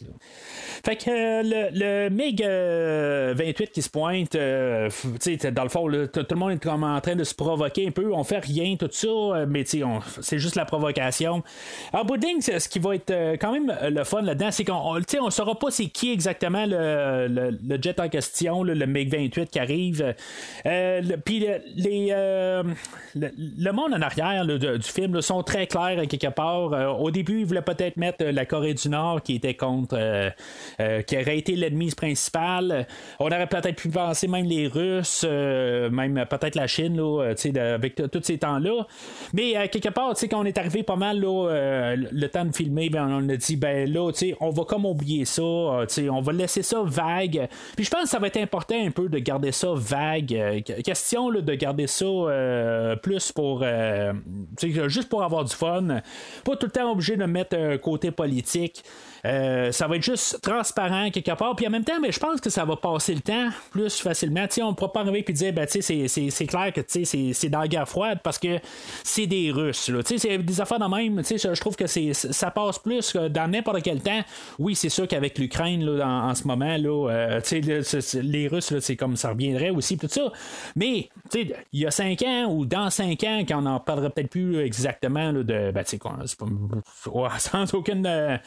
[SPEAKER 2] fait que le, le 28 euh, qui se pointe, euh, dans le fond, tout le monde est comme en train de se provoquer un peu. On fait rien, tout ça, euh, mais c'est juste la provocation. En bout ce qui va être quand même le fun là-dedans, c'est qu'on ne saura pas c'est qui exactement le, jet en question, le MiG-28 qui arrive. Puis les, le, monde en arrière du film sont très clairs quelque part. au début, ils voulaient peut-être mettre la Corée du Nord qui était contre, qui aurait été l'ennemi principal on aurait peut-être pu penser même les Russes, euh, même peut-être la Chine, là, euh, avec tous ces temps-là. Mais euh, quelque part, quand on est arrivé pas mal là, le temps de filmer, ben, on a dit ben là, on va comme oublier ça, on va laisser ça vague. Puis je pense que ça va être important un peu de garder ça vague. question de garder ça plus pour juste pour avoir du fun. Pas tout le temps obligé de mettre un côté politique. Euh, ça va être juste transparent quelque part. Puis en même temps, mais je pense que ça va passer le temps plus facilement. on ne pourra pas arriver et dire ben, c'est clair que c'est dans la guerre froide parce que c'est des Russes. C'est des affaires de même. Je trouve que ça passe plus dans n'importe quel temps. Oui, c'est sûr qu'avec l'Ukraine en, ce moment, là, euh, les Russes, c'est comme ça reviendrait aussi, tout ça. Mais il y a cinq ans ou dans cinq ans, quand on n'en parlera peut-être plus exactement de. Ben, sans aucune. Euh,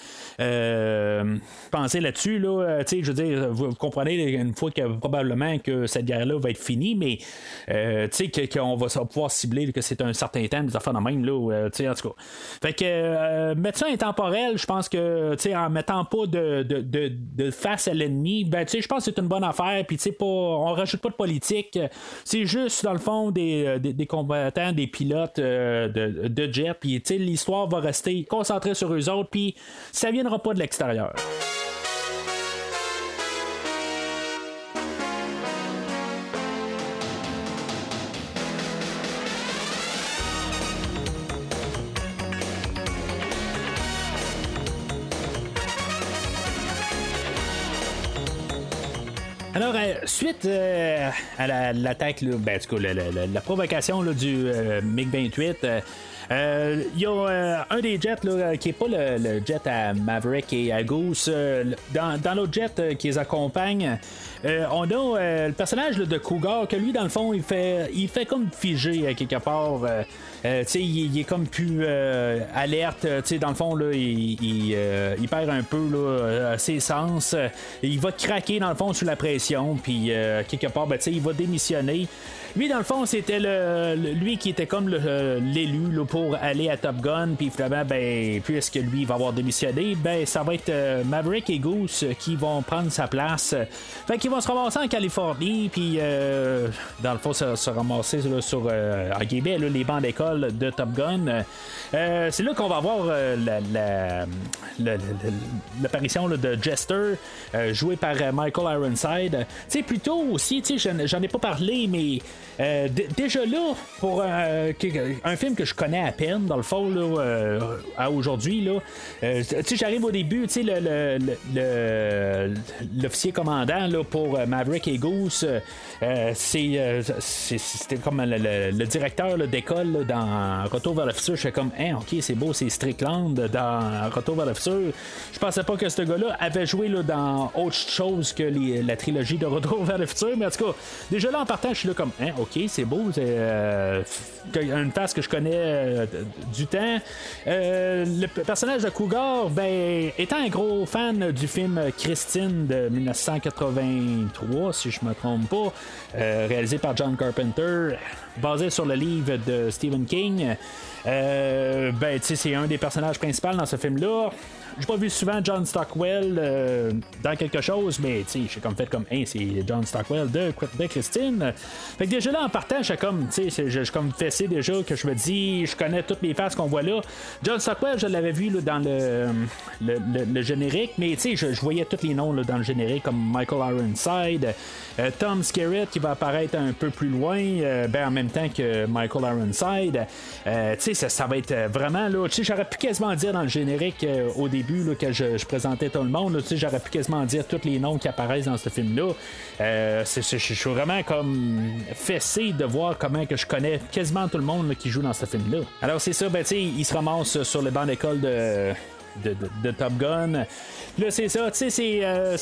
[SPEAKER 2] euh, penser là-dessus. Là, euh, je veux dire, vous, comprenez une fois que probablement que cette guerre-là va être finie, mais euh, qu'on va pouvoir cibler que c'est un certain temps, des affaires de même. Là, en tout cas. Fait que mettre ça intemporel, je pense que en mettant pas de, de, de, face à l'ennemi, ben, je pense que c'est une bonne affaire. Puis pas, on rajoute pas de politique. C'est juste, dans le fond, des, des, combattants, des pilotes de, de jet. Puis l'histoire va rester concentrée sur eux autres. Puis ça viendra pas de l'extérieur. Alors, euh, suite euh, à l'attaque, ben, la, provocation du euh, MiG-28, il y a un des jets qui n'est pas le, jet à Maverick et à Goose. dans, l'autre jet qui les accompagne, on a le personnage de Cougar que lui, dans le fond, il fait, il fait comme figé quelque part. Euh, il, est comme plus euh, alerte. dans le fond, là, il, euh, il, perd un peu là, ses sens. Il va craquer, dans le fond, sous la pression. Puis, quelque part, ben, il va démissionner. Lui, dans le fond, c'était le, lui qui était comme l'élu pour aller à Top Gun. Puis finalement, ben, puisque lui va avoir démissionné, ben, ça va être euh, Maverick et Goose qui vont prendre sa place. Fait qu'ils vont se ramasser en Californie. Puis, euh, dans le fond, se, se ramasser sur, euh, en les bancs d'école de Top Gun. c'est là qu'on va voir l'apparition de Jester, joué par Michael Ironside. Tu sais, plutôt aussi, tu sais, j'en ai pas parlé, mais euh, déjà là, pour euh, un film que je connais à peine, dans le fond, là, à aujourd'hui. J'arrive au début, sais, le, le, l'officier commandant là, pour Maverick et Goose, c'était comme le, directeur d'école dans Retour vers le futur. Je fais comme, hein, ok, c'est beau, c'est Strickland dans Retour vers le futur. Je pensais pas que ce gars-là avait joué là, dans autre chose que la trilogie de Retour vers le futur, mais en tout cas, déjà là en partant, je suis là comme, hein, ok, c'est beau, c'est euh, une face que je connais euh, du temps. Euh, le personnage de Cougar, ben, étant un gros fan du film Christine de 1983, si je me trompe pas, réalisé par John Carpenter, basé sur le livre de Stephen King. Euh, ben, c'est un des personnages principaux dans ce film-là. J'ai pas vu souvent John Stockwell euh, dans quelque chose, mais tu sais, j'ai comme fait comme, hey, c'est John Stockwell de, Christine. Fait que déjà là, en partant, j'ai comme, tu sais, comme fessé déjà que je me dis, je connais toutes les faces qu'on voit là. John Stockwell, je l'avais vu là, dans le, le, générique, mais je, voyais tous les noms là, dans le générique, comme Michael Ironside, euh, Tom Skerritt qui va apparaître un peu plus loin, euh, ben en même temps que Michael Ironside. sais, ça, ça, va être vraiment là, j'aurais pu quasiment dire dans le générique au début que je, présentais tout le monde, j'aurais pu quasiment dire tous les noms qui apparaissent dans ce film-là. Euh, je suis vraiment comme fessé de voir comment que je connais quasiment tout le monde qui joue dans ce film-là. Alors c'est ça, ben, il se ramasse sur les bancs d'école de de, Top Gun. Là, c'est ça, tu sais, c'est euh,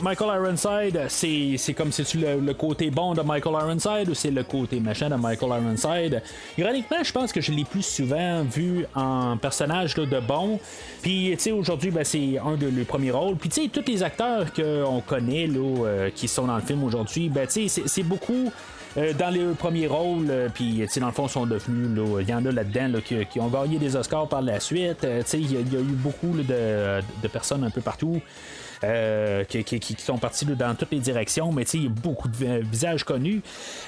[SPEAKER 2] Michael Ironside, c'est comme si tu le, côté bon de Michael Ironside ou c'est le côté méchant de Michael Ironside? Ironiquement, je pense que je l'ai plus souvent vu en personnage de bon. Puis, tu sais, aujourd'hui, ben, c'est un de les premiers rôles. Puis, tu sais, tous les acteurs qu'on connaît, là, euh, qui sont dans le film aujourd'hui, ben, tu sais, c'est beaucoup. Euh, dans les premiers rôles, euh, puis dans le fond, sont devenus, il y en a là-dedans qui, ont gagné des Oscars par la suite. Euh, il y, a eu beaucoup de, de, personnes un peu partout. Euh, qui, sont partis dans toutes les directions, mais il y a beaucoup de visages connus.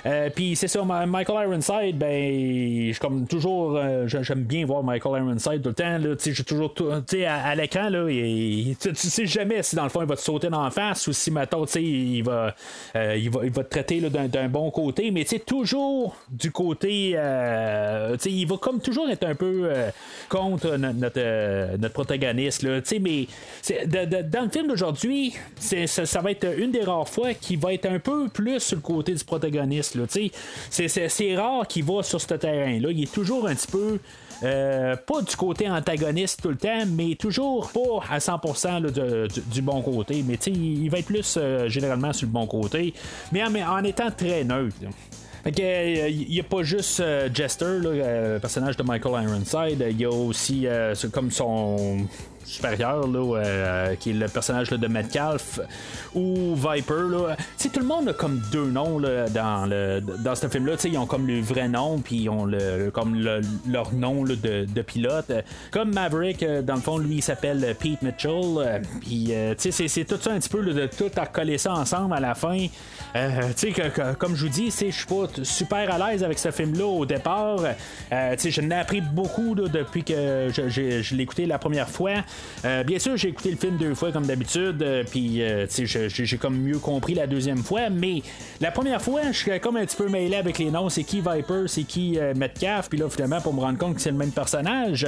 [SPEAKER 2] Euh, puis c'est ça, Michael Ironside, ben, comme toujours, euh, j'aime bien voir Michael Ironside tout le temps. J'ai toujours, à, à l'écran, là, tu sais jamais si dans le fond il va te sauter dans la face ou si, mettons, il va, il va, il va te traiter d'un bon côté, mais toujours du côté, il va comme toujours être un peu contre notre, notre, protagoniste, là, mais dans le film aujourd'hui, ça, va être une des rares fois qui va être un peu plus sur le côté du protagoniste. C'est rare qu'il va sur ce terrain-là. Il est toujours un petit peu. Euh, pas du côté antagoniste tout le temps, mais toujours pas à 100% du, bon côté. Mais il va être plus euh, généralement sur le bon côté, mais en, étant très neutre. il n'y a pas juste euh, Jester, le personnage de Michael Ironside, il y a aussi comme son supérieur, là, euh, qui est le personnage de Metcalf, ou Viper. Là. tout le monde a comme deux noms là, dans, le, dans ce film-là. Ils ont comme le vrai nom, puis ils ont le, comme leur nom de, de, pilote. Comme Maverick, euh, dans le fond, lui, il s'appelle Pete Mitchell. Euh, puis, c'est tout ça un petit peu de tout à coller ça ensemble à la fin. que, comme je vous dis, je suis pas super à l'aise avec ce film-là au départ. je n'ai appris beaucoup depuis que je, je l'ai écouté la première fois. Euh, bien sûr, j'ai écouté le film deux fois comme d'habitude, euh, puis euh, j'ai comme mieux compris la deuxième fois, mais la première fois, je suis comme un petit peu mêlé avec les noms, c'est qui Viper, c'est qui Metcalf, puis là, finalement, pour me rendre compte que c'est le même personnage.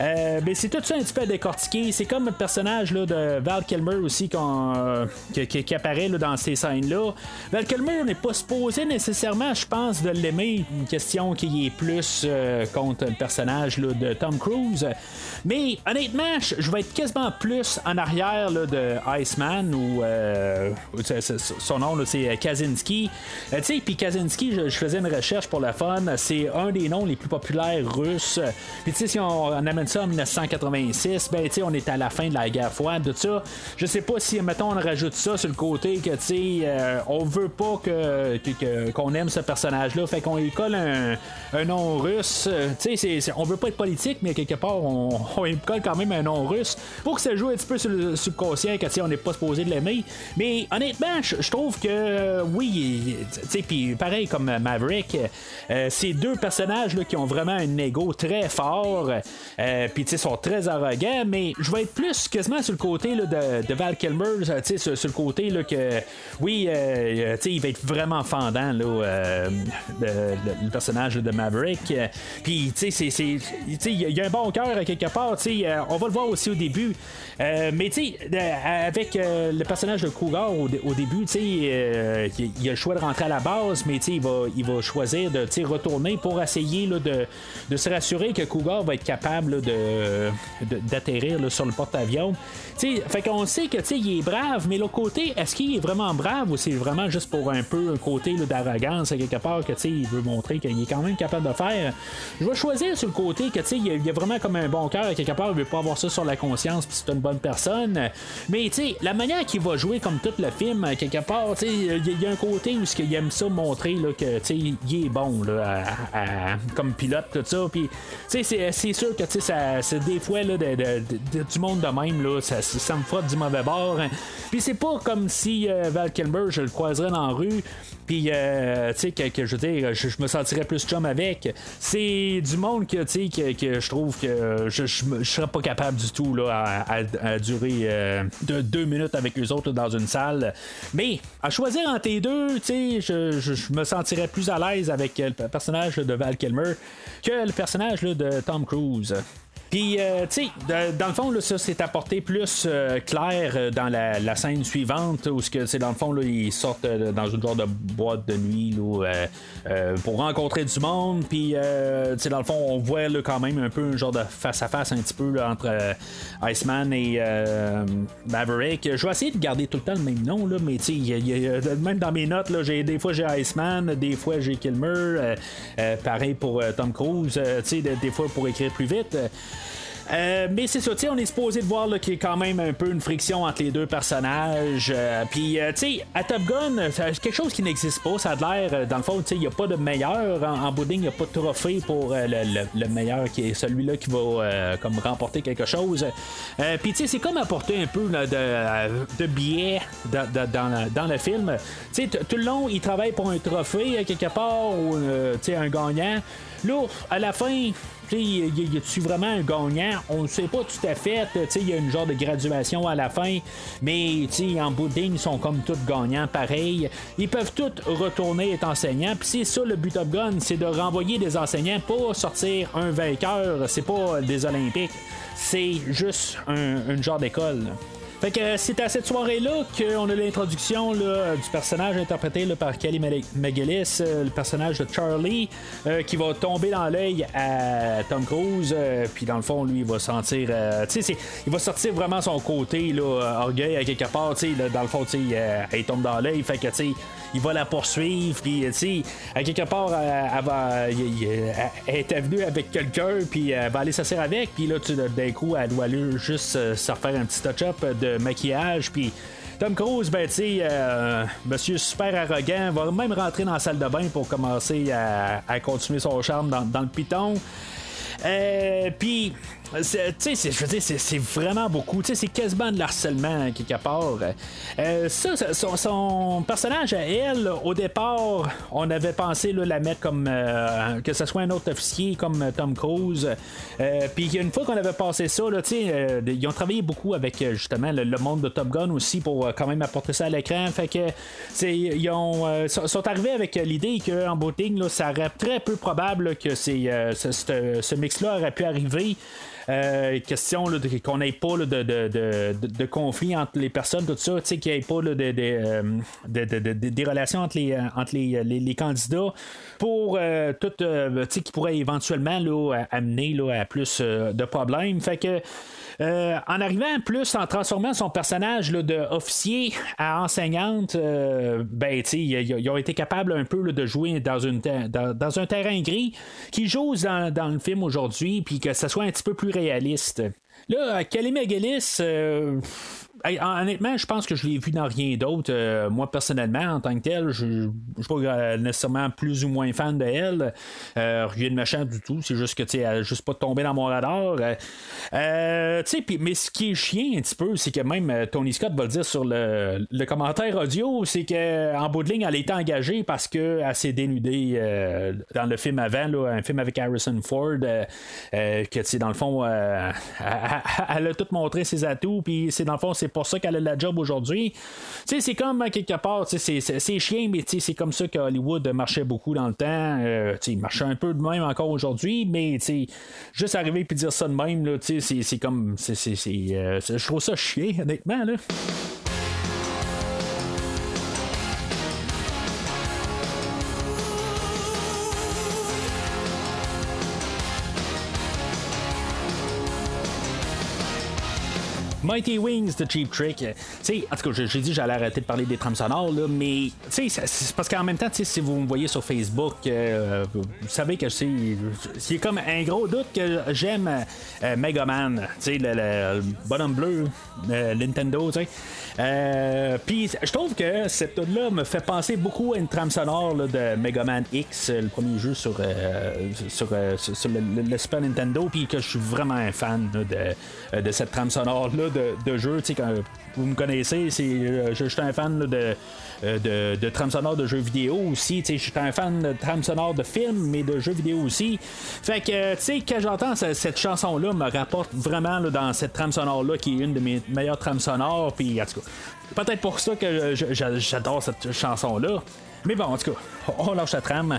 [SPEAKER 2] mais c'est tout ça un petit peu décortiqué. C'est comme le personnage là, de Val Kilmer aussi qui, apparaît dans ces scènes-là. Val Kilmer n'est pas supposé nécessairement, je pense, de l'aimer. Une question qui est plus contre le personnage de Tom Cruise. Mais honnêtement, je vais être quasiment plus en arrière de Iceman ou euh, son nom c'est Kaczynski. Euh, tu sais, puis Kaczynski, je, faisais une recherche pour la fun. C'est un des noms les plus populaires russes. Puis tu sais, si on, amène ça en 1986, ben tu sais, on est à la fin de la guerre froide, tout ça. Je sais pas si, mettons, on rajoute ça sur le côté que tu sais, euh, on veut pas que, qu'on aime ce personnage-là, fait qu'on lui colle un, nom russe. Tu sais, on veut pas être politique, mais quelque part, on, on lui colle quand même un nom pour que ça joue un petit peu sur le subconscient que on n'est pas supposé de l'aimer. Mais honnêtement, je trouve que oui, tu puis pareil comme Maverick, c'est deux personnages là, qui ont vraiment un ego très fort, puis tu sais, sont très arrogants, mais je vais être plus quasiment sur le côté là, de, Val Kilmer, tu sais, sur, le côté là, que oui, tu sais, il va être vraiment fendant là, le, personnage de Maverick. Puis, tu sais, il y a un bon cœur quelque part. Euh, on va le voir aussi au début. Euh, mais, tu sais, avec euh, le personnage de Cougar au, début, tu sais, il a le choix de rentrer à la base, mais, tu sais, il va, il va choisir de retourner pour essayer là, de, de, se rassurer que Cougar va être capable de, d'atterrir sur le porte-avions. Tu sais, fait qu'on sait que, tu sais, il est brave, mais l'autre côté, est-ce qu'il est vraiment brave ou c'est vraiment juste pour un peu un côté d'arrogance quelque part que, il veut montrer qu'il est quand même capable de faire? Je vais choisir sur le côté que, tu sais, il y a vraiment comme un bon cœur quelque part, il veut pas avoir ça sur la conscience, puis c'est une bonne personne. Mais, tu sais, la manière qu'il va jouer comme tout le film, quelque part, tu sais, il y, a un côté où il aime ça montrer là, que, tu sais, il est bon, là, comme pilote, tout ça. C'est sûr que, tu sais, c'est des fois, là, du monde de même, là, ça, ça me frotte du mauvais bord. Puis, c'est pas comme si euh, Val Kilmer, je le croiserais dans la rue, puis, euh, tu sais, que, je veux dire, je, me sentirais plus chum avec. C'est du monde que, tu sais, que, je trouve que je, je, serais pas capable du tout là, à, durer euh, de deux minutes avec les autres dans une salle. Mais, à choisir entre les deux, tu sais, je, me sentirais plus à l'aise avec le personnage de Val Kilmer que le personnage de Tom Cruise. Puis, euh, tu sais, dans le fond, là, ça s'est apporté plus euh, clair euh, dans la, scène suivante, où c'est dans le fond, là, ils sortent dans une genre de boîte de nuit là, pour rencontrer du monde. Puis, tu sais, dans le fond, on voit quand même un peu un genre de face-à-face un petit peu entre Iceman et Maverick. Je vais essayer de garder tout le temps le même nom, là, mais tu sais, même dans mes notes, là, des fois j'ai Iceman, des fois j'ai Kilmer. pareil pour Tom Cruise, tu sais, des fois pour écrire plus vite. Euh, mais c'est ça, on est supposé de voir qu'il y a quand même un peu une friction entre les deux personnages. Euh, puis, euh, tu sais, à Top Gun, c'est quelque chose qui n'existe pas. Ça a l'air, dans le fond, il n'y a pas de meilleur. En, en il n'y a pas de trophée pour le, meilleur qui est celui-là qui va comme remporter quelque chose. Puis, tu sais, c'est comme apporter un peu de, de biais dans, le film. Tu sais, tout le long, il travaille pour un trophée quelque part ou un gagnant. Là, à la fin, y a-tu vraiment un gagnant? On ne sait pas tout à fait. Il y a une genre de graduation à la fin, mais en bout de ils sont comme tous gagnants pareil. Ils peuvent tous retourner être enseignants. Puis c'est ça le but of Gun, c'est de renvoyer des enseignants pour sortir un vainqueur. C'est pas des Olympiques, c'est juste un, genre d'école. Fait que c'est à cette soirée-là qu'on a l'introduction du personnage interprété par Kelly McGillis, euh, le personnage de Charlie, euh, qui va tomber dans l'œil à Tom Cruise. Euh, puis dans le fond, lui, il va sentir. tu sais, il va sortir vraiment son côté, là, orgueil à quelque part. Tu sais, dans le fond, tu sais, il tombe dans l'œil. Fait que, tu sais, il va la poursuivre, puis tu sais, à quelque part, elle, va, elle, était venue avec quelqu'un, puis elle va aller s'asseoir avec, puis là, d'un coup, elle doit aller juste se refaire un petit touch-up de maquillage, puis. Tom Cruise, ben, tu euh, monsieur super arrogant, va même rentrer dans la salle de bain pour commencer à, continuer son charme dans, dans le piton. Euh, puis, tu sais, je veux dire, c'est vraiment beaucoup. C'est quasiment de l'harcèlement, quelque part. Euh, ça, son, personnage à elle, au départ, on avait pensé la mettre comme euh, que ce soit un autre officier comme Tom Cruise. Euh, puis une fois qu'on avait passé ça, là, euh, ils ont travaillé beaucoup avec justement le, monde de Top Gun aussi pour quand même apporter ça à l'écran. Fait que ils ont, sont arrivés avec l'idée qu'en booting, là, ça aurait très peu probable que ce mix-là aurait pu arriver. Euh, question qu'on n'ait pas de, conflit entre les personnes, tout ça, qu'il n'y ait pas euh, des relations entre les, entre les, candidats pour euh, tout, qui pourrait éventuellement amener à plus de problèmes. Fait que euh, en arrivant plus, en transformant son personnage là, de officier à enseignante, euh, ben, ils, ont été capables un peu de jouer dans, un terrain gris qui joue dans, le film aujourd'hui, puis que ça soit un petit peu plus réaliste. Là, Kelly McGillis, euh, honnêtement, je pense que je l'ai vu dans rien d'autre. Euh, moi, personnellement, en tant que tel, je ne suis pas euh, nécessairement plus ou moins fan de elle. Euh, rien de méchant du tout. C'est juste que, tu sais, juste pas tombé dans mon radar. mais ce qui est chiant un petit peu, c'est que même Tony Scott va le dire sur le, commentaire audio, c'est qu'en bout de ligne, elle été engagée parce qu'elle s'est dénudée dans le film avant, un film avec Harrison Ford, que, tu sais, dans le fond, elle, elle, a tout montré ses atouts, puis c'est dans le fond, c'est c'est pour ça qu'elle a la job aujourd'hui. c'est comme quelque part, c'est chien, mais c'est comme ça que Hollywood marchait beaucoup dans le temps. Euh, il marchait un peu de même encore aujourd'hui, mais juste arriver et dire ça de même, c'est comme. Euh, je trouve ça chien, honnêtement. Là. Mighty Wings de Cheap Trick. sais, en tout cas, j'ai dit j'allais arrêter de parler des trames sonores, là, mais c'est parce qu'en même temps, si vous me voyez sur Facebook, euh, vous savez que c'est comme un gros doute que j'aime euh, Mega Man, le, le, bonhomme bleu, euh, Nintendo. Puis je trouve que cette tune là me fait penser beaucoup à une trame sonore de Mega Man X, le premier jeu sur, sur, le, Super Nintendo, puis que je suis vraiment un fan de, de cette trame sonore-là de, jeu. Quand vous me connaissez, euh, je, suis un fan de, euh, de, de trame sonore de jeux vidéo aussi. Je suis un fan de trame sonore de films, mais de jeux vidéo aussi. Fait que, tu sais, quand j'entends cette, chanson-là, me rapporte vraiment dans cette trame sonore-là, qui est une de mes meilleures trames sonores. Puis, en tout cas, peut-être pour ça que j'adore cette chanson-là. Mais bon, en tout cas, on lâche la trame.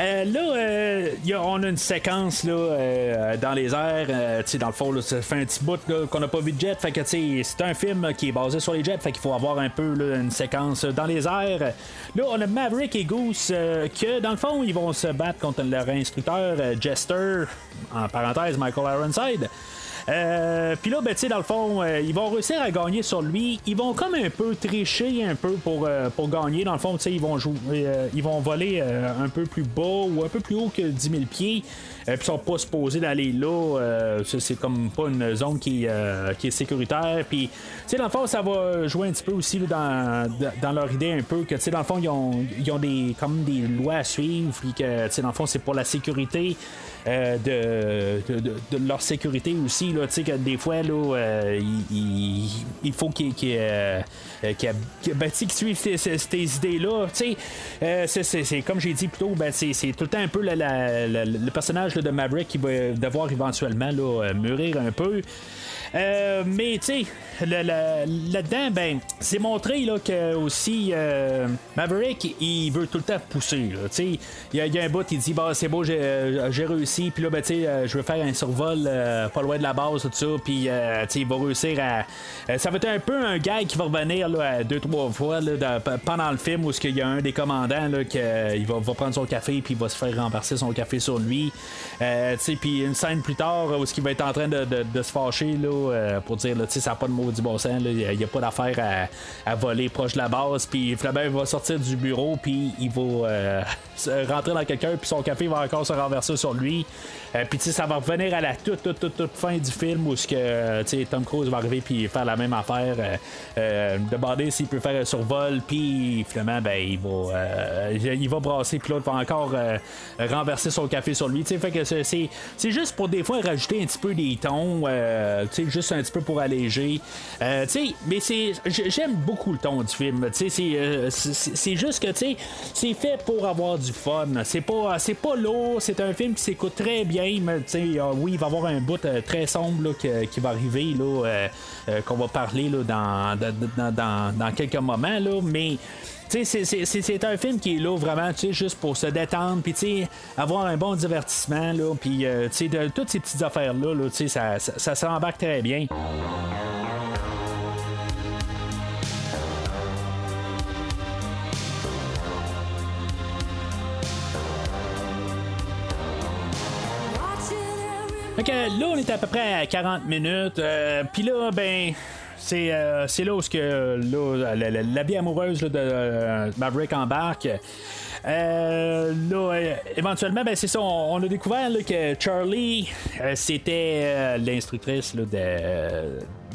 [SPEAKER 2] Euh, là, euh, on a une séquence là, euh, dans les airs. dans le fond, ça fait un petit bout qu'on n'a pas vu de jet. Fait que c'est un film qui est basé sur les jets. Fait qu'il faut avoir un peu une séquence dans les airs. Là, on a Maverick et Goose que, dans le fond, ils vont se battre contre leur instructeur Jester, en parenthèse, Michael Ironside. Euh, Puis là, ben, tu sais, dans le fond, euh, ils vont réussir à gagner sur lui. Ils vont comme un peu tricher un peu pour, euh, pour gagner. Dans le fond, tu sais, ils vont jouer, euh, ils vont voler un peu plus bas ou un peu plus haut que 10 000 pieds. Puis ils sont pas supposés d'aller là. c'est comme pas une zone qui, qui est sécuritaire. Puis, tu sais, dans le fond, ça va jouer un petit peu aussi dans, dans leur idée un peu que, tu sais, dans le fond, ils ont, ils ont des, comme des lois à suivre. Puis que, tu sais, dans le fond, c'est pour la sécurité. Euh, de, de, leur sécurité aussi. Là, que des fois, là, euh, il, faut qu'ils qu euh, ben, suivent ces, idées-là. c'est comme j'ai dit plus tôt, ben, c'est tout le temps un peu le personnage de Maverick qui va devoir éventuellement là, mûrir un peu. Euh, mais tu sais, là-dedans, ben, c'est montré là, que aussi euh, Maverick, il veut tout le temps pousser. Il y, y, a un bout, il dit bah, c'est beau, j'ai euh, réussi, puis là, ben, je veux faire un survol pas loin de la base, tout ça, puis il va réussir à. ça va être un peu un gars qui va revenir là, deux, trois fois pendant le film où il y a un des commandants là, qui va, prendre son café, puis il va se faire renverser son café sur lui. puis une scène plus tard où il va être en train de, se fâcher. Là, euh, pour dire, là, ça n'a pas de maudit bon sens, il n'y a, pas d'affaire à, voler proche de la base, puis Flaubert va sortir du bureau, puis il va euh, rentrer dans quelqu'un, puis son café va encore se renverser sur lui. Euh, puis ça va revenir à la toute, toute, toute, fin du film où que Tom Cruise va arriver puis faire la même affaire, demander s'il peut faire un survol, puis finalement ben il va il va brasser, puis l'autre va encore renverser son café sur lui. Fait que c'est juste pour des fois rajouter un petit peu des tons, juste un petit peu pour alléger. Euh, mais c'est, j'aime beaucoup le ton du film. C'est, euh, c'est juste que c'est fait pour avoir du fun. C'est pas, c'est pas lourd. C'est un film qui s'écoute très bien. Mais, euh, oui, il va y avoir un bout très sombre qui, va arriver, là, qu'on va parler là, dans, dans, dans, quelques moments. Là, mais c'est un film qui est là vraiment juste pour se détendre, puis avoir un bon divertissement, puis de toutes ces petites affaires-là, là, ça, ça, ça s'embarque très bien. Fait que là, on est à peu près à 40 minutes. Euh, Puis là, ben, c'est, là où que, la, vie amoureuse de euh, Maverick embarque. Euh, là, euh, éventuellement, ben, c'est ça, on, a découvert que Charlie, euh, c'était euh, l'instructrice de.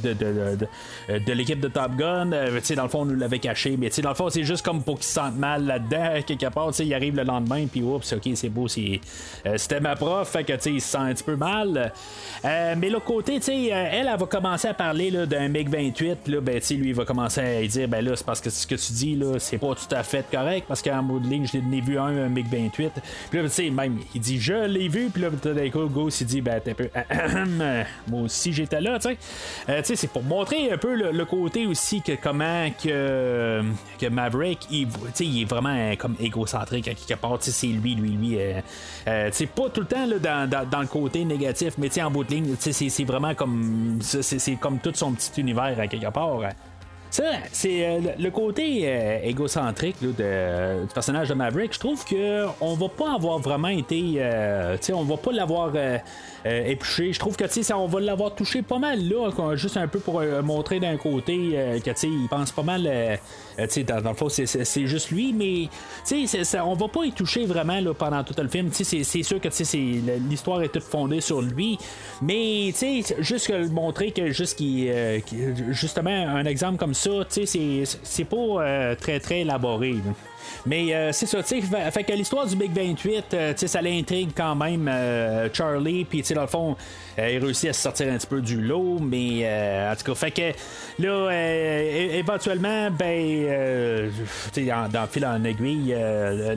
[SPEAKER 2] De, de, de, de- l'équipe de Top Gun, Euh, dans le fond, on nous l'avait caché, mais dans le fond, c'est juste comme pour qu'ils se mal là-dedans, quelque part, il arrive le lendemain, puis oups, ok, c'est beau, euh, c'était ma prof, fait que il se sent un petit peu mal. Euh, mais l'autre côté, euh, elle, elle va commencer à parler d'un MiG-28, là, ben, lui, il va commencer à dire, ben là, c'est parce que ce que tu dis, là, c'est pas tout à fait correct, parce qu'en bout de ligne, je l'ai vu un, un MiG-28. Puis là, tu sais, même, il dit, je l'ai vu, puis là, tout d'un coup, Ghost, il dit, ben, t'es peu, moi aussi, j'étais là, tu sais. Euh, c'est pour montrer un peu le, côté aussi que comment que, Maverick, il, il est vraiment euh, comme égocentrique à quelque part, c'est lui, lui, lui. euh, euh, pas tout le temps là, dans, le côté négatif, mais en bout de ligne, c'est- vraiment comme, c'est comme tout son petit univers à quelque part. Ça, c'est euh, le- côté euh, égocentrique de- du personnage de Maverick. Je trouve que on va pas avoir vraiment été, euh, on va pas l'avoir euh, euh, épluché. Je trouve que on va l'avoir touché pas mal là, juste un peu pour euh, montrer d'un côté euh, que il pense pas mal, euh, euh, dans, dans le fond, c'est- juste lui, mais ça- on va pas y toucher vraiment là, pendant tout le film. C'est- sûr que l'histoire est toute fondée sur lui, mais juste montrer que juste euh, justement un exemple comme ça, sais, c'est- pas euh, très très élaboré. Mais euh, c'est ça, tu sais, fait, que l'histoire du Big 28, euh, tu sais, ça l'intrigue quand même Charlie, puis tu sais, dans le fond, il réussit à se sortir un petit peu du lot, mais en tout cas, fait que là, éventuellement, ben, tu sais, dans, dans fil en aiguille, là,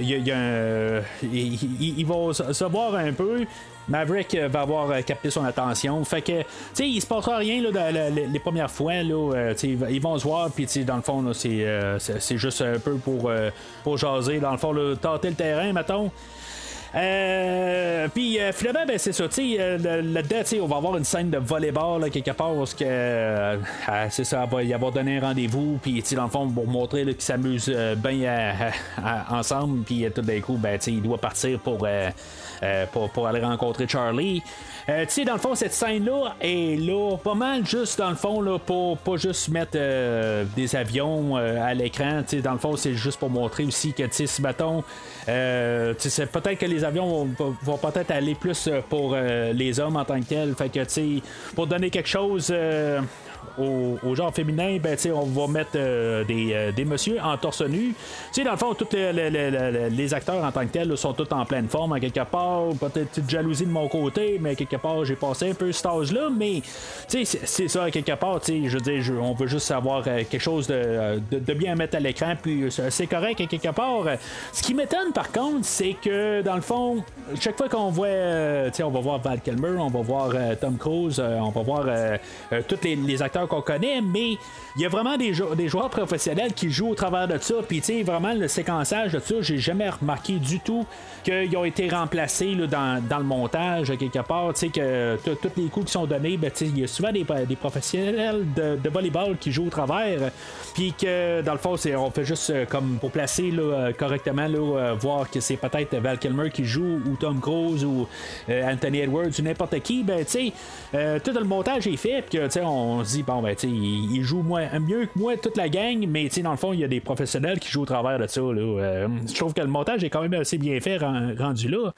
[SPEAKER 2] il a- un. Il, va se voir un peu. Maverick euh, va avoir euh, capté son attention. Fait que, tu sais, il se passera rien là, les, premières fois. Là, euh, ils- vont se voir, puis dans le fond, c'est, juste un peu pour, euh, pour jaser. Dans le fond, là, tâter le terrain, mettons. Puis finalement, ben, c'est ça, là-dedans, on va avoir une scène de volleyball là, quelque part parce que euh, c'est ça, elle va y avoir donné un rendez-vous, puis dans le fond, pour montrer qu'ils s'amusent bien ensemble, puis tout d'un coup, ben, il doit partir pour, euh, pour, pour aller rencontrer Charlie. Euh, tu sais, dans le fond, cette scène-là est là pas mal juste dans le fond là, pour pas juste mettre euh, des avions euh, à l'écran. Tu sais, dans le fond, c'est juste pour montrer aussi que, tu sais, si mettons, euh, peut-être que les avions vont, vont peut-être aller plus euh, pour les hommes en tant que tels. Fait que, tu sais, pour donner quelque chose. Au, au genre féminin, ben, on va mettre euh, des, euh, des messieurs en torse nu. Tu sais, dans le fond, tous les, les- les- les acteurs en tant que tels sont tous en pleine forme, à quelque part. Peut-être petite jalousie de mon côté, mais quelque part, j'ai passé un peu cet âge-là. Mais, c'est- ça, à quelque part. Je veux dire, on veut juste avoir euh, quelque chose de, de, bien mettre à l'écran, puis c'est correct, à quelque part. Ce qui m'étonne, par contre, c'est que, dans le fond, chaque fois qu'on voit, on va voir Val Kilmer, on va voir Tom Cruise, on va voir tous les acteurs qu'on connaît, mais il y a vraiment des, jou- des joueurs professionnels qui jouent au travers de ça. Puis, tu sais, vraiment, le séquençage de ça, j'ai jamais remarqué du tout qu'ils ont été remplacés là, dans, le montage, quelque part. Tu sais, que tous les coups qui sont donnés, ben, il y a souvent des, professionnels de, de volleyball qui jouent au travers. Puis que, dans le fond, on fait juste euh, comme pour placer euh, correctement, euh, voir que c'est peut-être Val Kilmer qui joue, ou Tom Cruise, ou Anthony Edwards, ou n'importe qui. Ben, tu sais, tout le montage est fait, puis tu sais, on se dit, bon, ben, il, joue moins, mieux que moi, toute la gang, mais, tu dans le fond, il y a des professionnels qui jouent au travers de ça. Là, Euh, je trouve que le montage est quand même assez bien fait, ren- rendu là.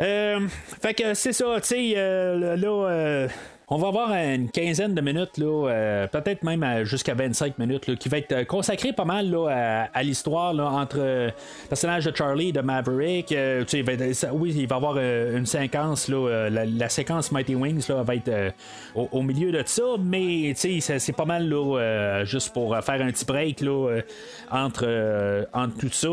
[SPEAKER 2] Euh, fait que c'est ça, tu sais, euh, là, on va avoir une quinzaine de minutes, là, euh, peut-être même à- jusqu'à 25 minutes, là, qui va être euh, consacré pas mal là, à, l'histoire entre euh, le personnage de Charlie et de Maverick. Euh, tu sais, ça- oui, il va y avoir euh, une séquence, là, euh, la, séquence Mighty Wings là, va être euh, au, milieu de ça, mais tu sais, c'est- pas mal là, euh, juste pour euh, faire un petit break là, euh, entre, euh, entre tout ça.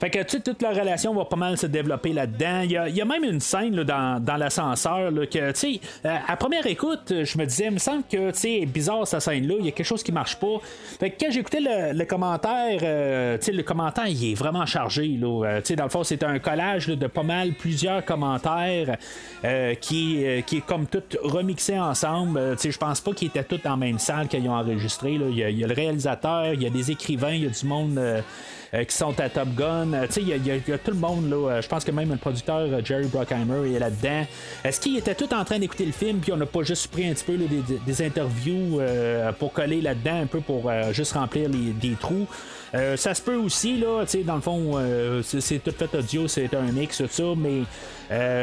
[SPEAKER 2] Fait que toute la relation va pas mal se développer là-dedans. Il y a, même une scène là, dans, dans l'ascenseur que, tu sais, euh, à première écoute, je me disais, il me semble que, sais, bizarre cette scène-là, il y a quelque chose qui marche pas. Fait que quand j'écoutais le, commentaire, euh, le commentaire, il est vraiment chargé, là. Euh, dans le fond, c'est un collage de pas mal plusieurs commentaires euh, qui, est comme tout remixé ensemble. Je pense pas qu'ils étaient tous dans la même salle qu'ils ont enregistré, il y a le réalisateur, il y a des écrivains, il y a du monde. Euh, euh, qui sont à Top Gun. Euh, tu sais, il y, y y a tout le monde là. Euh, Je pense que même le producteur euh, Jerry Bruckheimer est là-dedans. Est-ce qu'ils étaient tous en train d'écouter le film puis on n'a pas juste pris un petit peu là, des, des- interviews euh, pour coller là-dedans un peu pour euh, juste remplir les, des trous? ça se peut aussi, là, dans le fond, c'est tout fait audio, c'est un mix, tout ça, mais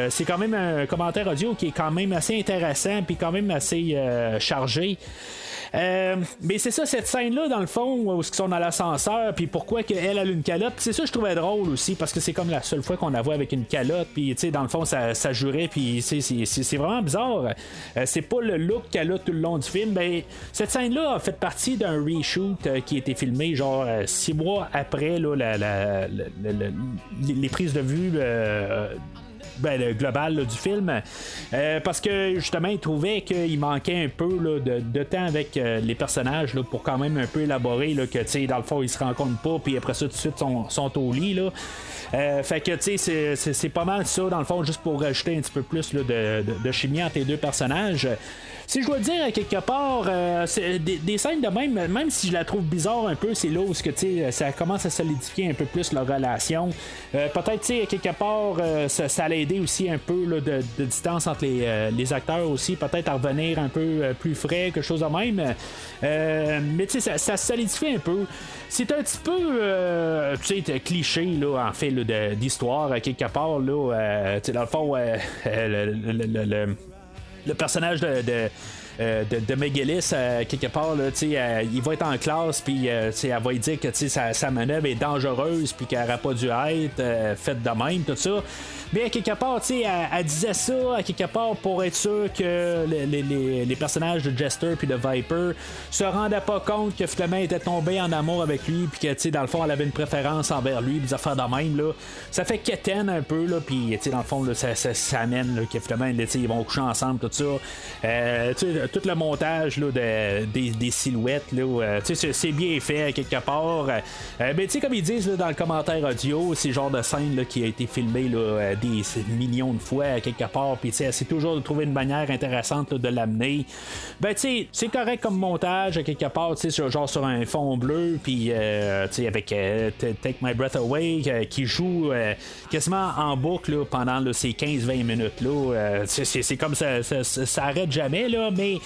[SPEAKER 2] c'est quand même un commentaire audio qui est quand même assez intéressant, puis quand même assez chargé. Euh, mais c'est ça, cette scène-là, dans le fond, où ils sont dans l'ascenseur, puis pourquoi qu'elle a une calotte, c'est ça, je trouvais drôle aussi, parce que c'est comme la seule fois qu'on la voit avec une calotte, puis tu sais, dans le fond, ça, ça jurait, puis c'est vraiment bizarre. Euh, c'est pas le look qu'elle a tout le long du film. Ben, cette scène-là a fait partie d'un reshoot euh, qui a été filmé, genre, six mois après là, les prises de vue ben, le global du film. Euh, parce que justement, il trouvait qu'il manquait un peu de, temps avec euh, les personnages pour quand même un peu élaborer là, que dans le fond, ils se rencontrent pas, puis après ça, tout de suite, sont, sont au lit. Là. Euh, fait que tu sais, c'est pas mal ça, dans le fond, juste pour rajouter un petit peu plus de, de, de, chimie entre les deux personnages. Si je dois dire à quelque part, euh, des, scènes de même, même si je la trouve bizarre un peu, c'est là où que, ça commence à solidifier un peu plus leur relation. Euh, peut-être, sais, quelque part, euh, ça, ça allait aider aussi un peu de, distance entre les, acteurs aussi, peut-être à revenir un peu plus frais, quelque chose de même. mais sais, ça, solidifie un peu. C'est un petit peu, tu sais, cliché, là, en fait, d'histoire, quelque part, là. dans le fond, le le personnage de, euh, de, de euh, quelque part, là, euh, il va être en classe, puis elle va lui dire que sa, sa manœuvre est dangereuse, puis qu'elle n'aurait pas dû être faite de même, tout ça. Mais quelque part, elle, elle disait ça à quelque part pour être sûr que les, personnages de Jester puis de Viper se rendaient pas compte que finalement était tombée en amour avec lui, puis que dans le fond elle avait une préférence envers lui, des affaires de même. Là. Ça fait quétaine un peu, là, puis dans le fond ça, ça, amène là, que finalement ils vont coucher ensemble, tout ça. Euh, tout le montage là, de, des, silhouettes, là, euh, c'est bien fait quelque part. Euh, mais comme ils disent dans le commentaire audio, c'est genre de scène là, qui a été filmé là, des millions de fois quelque part, puis c'est toujours de trouver une manière intéressante de l'amener. Ben, c'est correct comme montage quelque part, sais, genre sur un fond bleu, puis avec Take My Breath Away qui joue quasiment en boucle pendant ces 15-20 minutes là. c'est comme ça, ça, ça, arrête jamais là, mais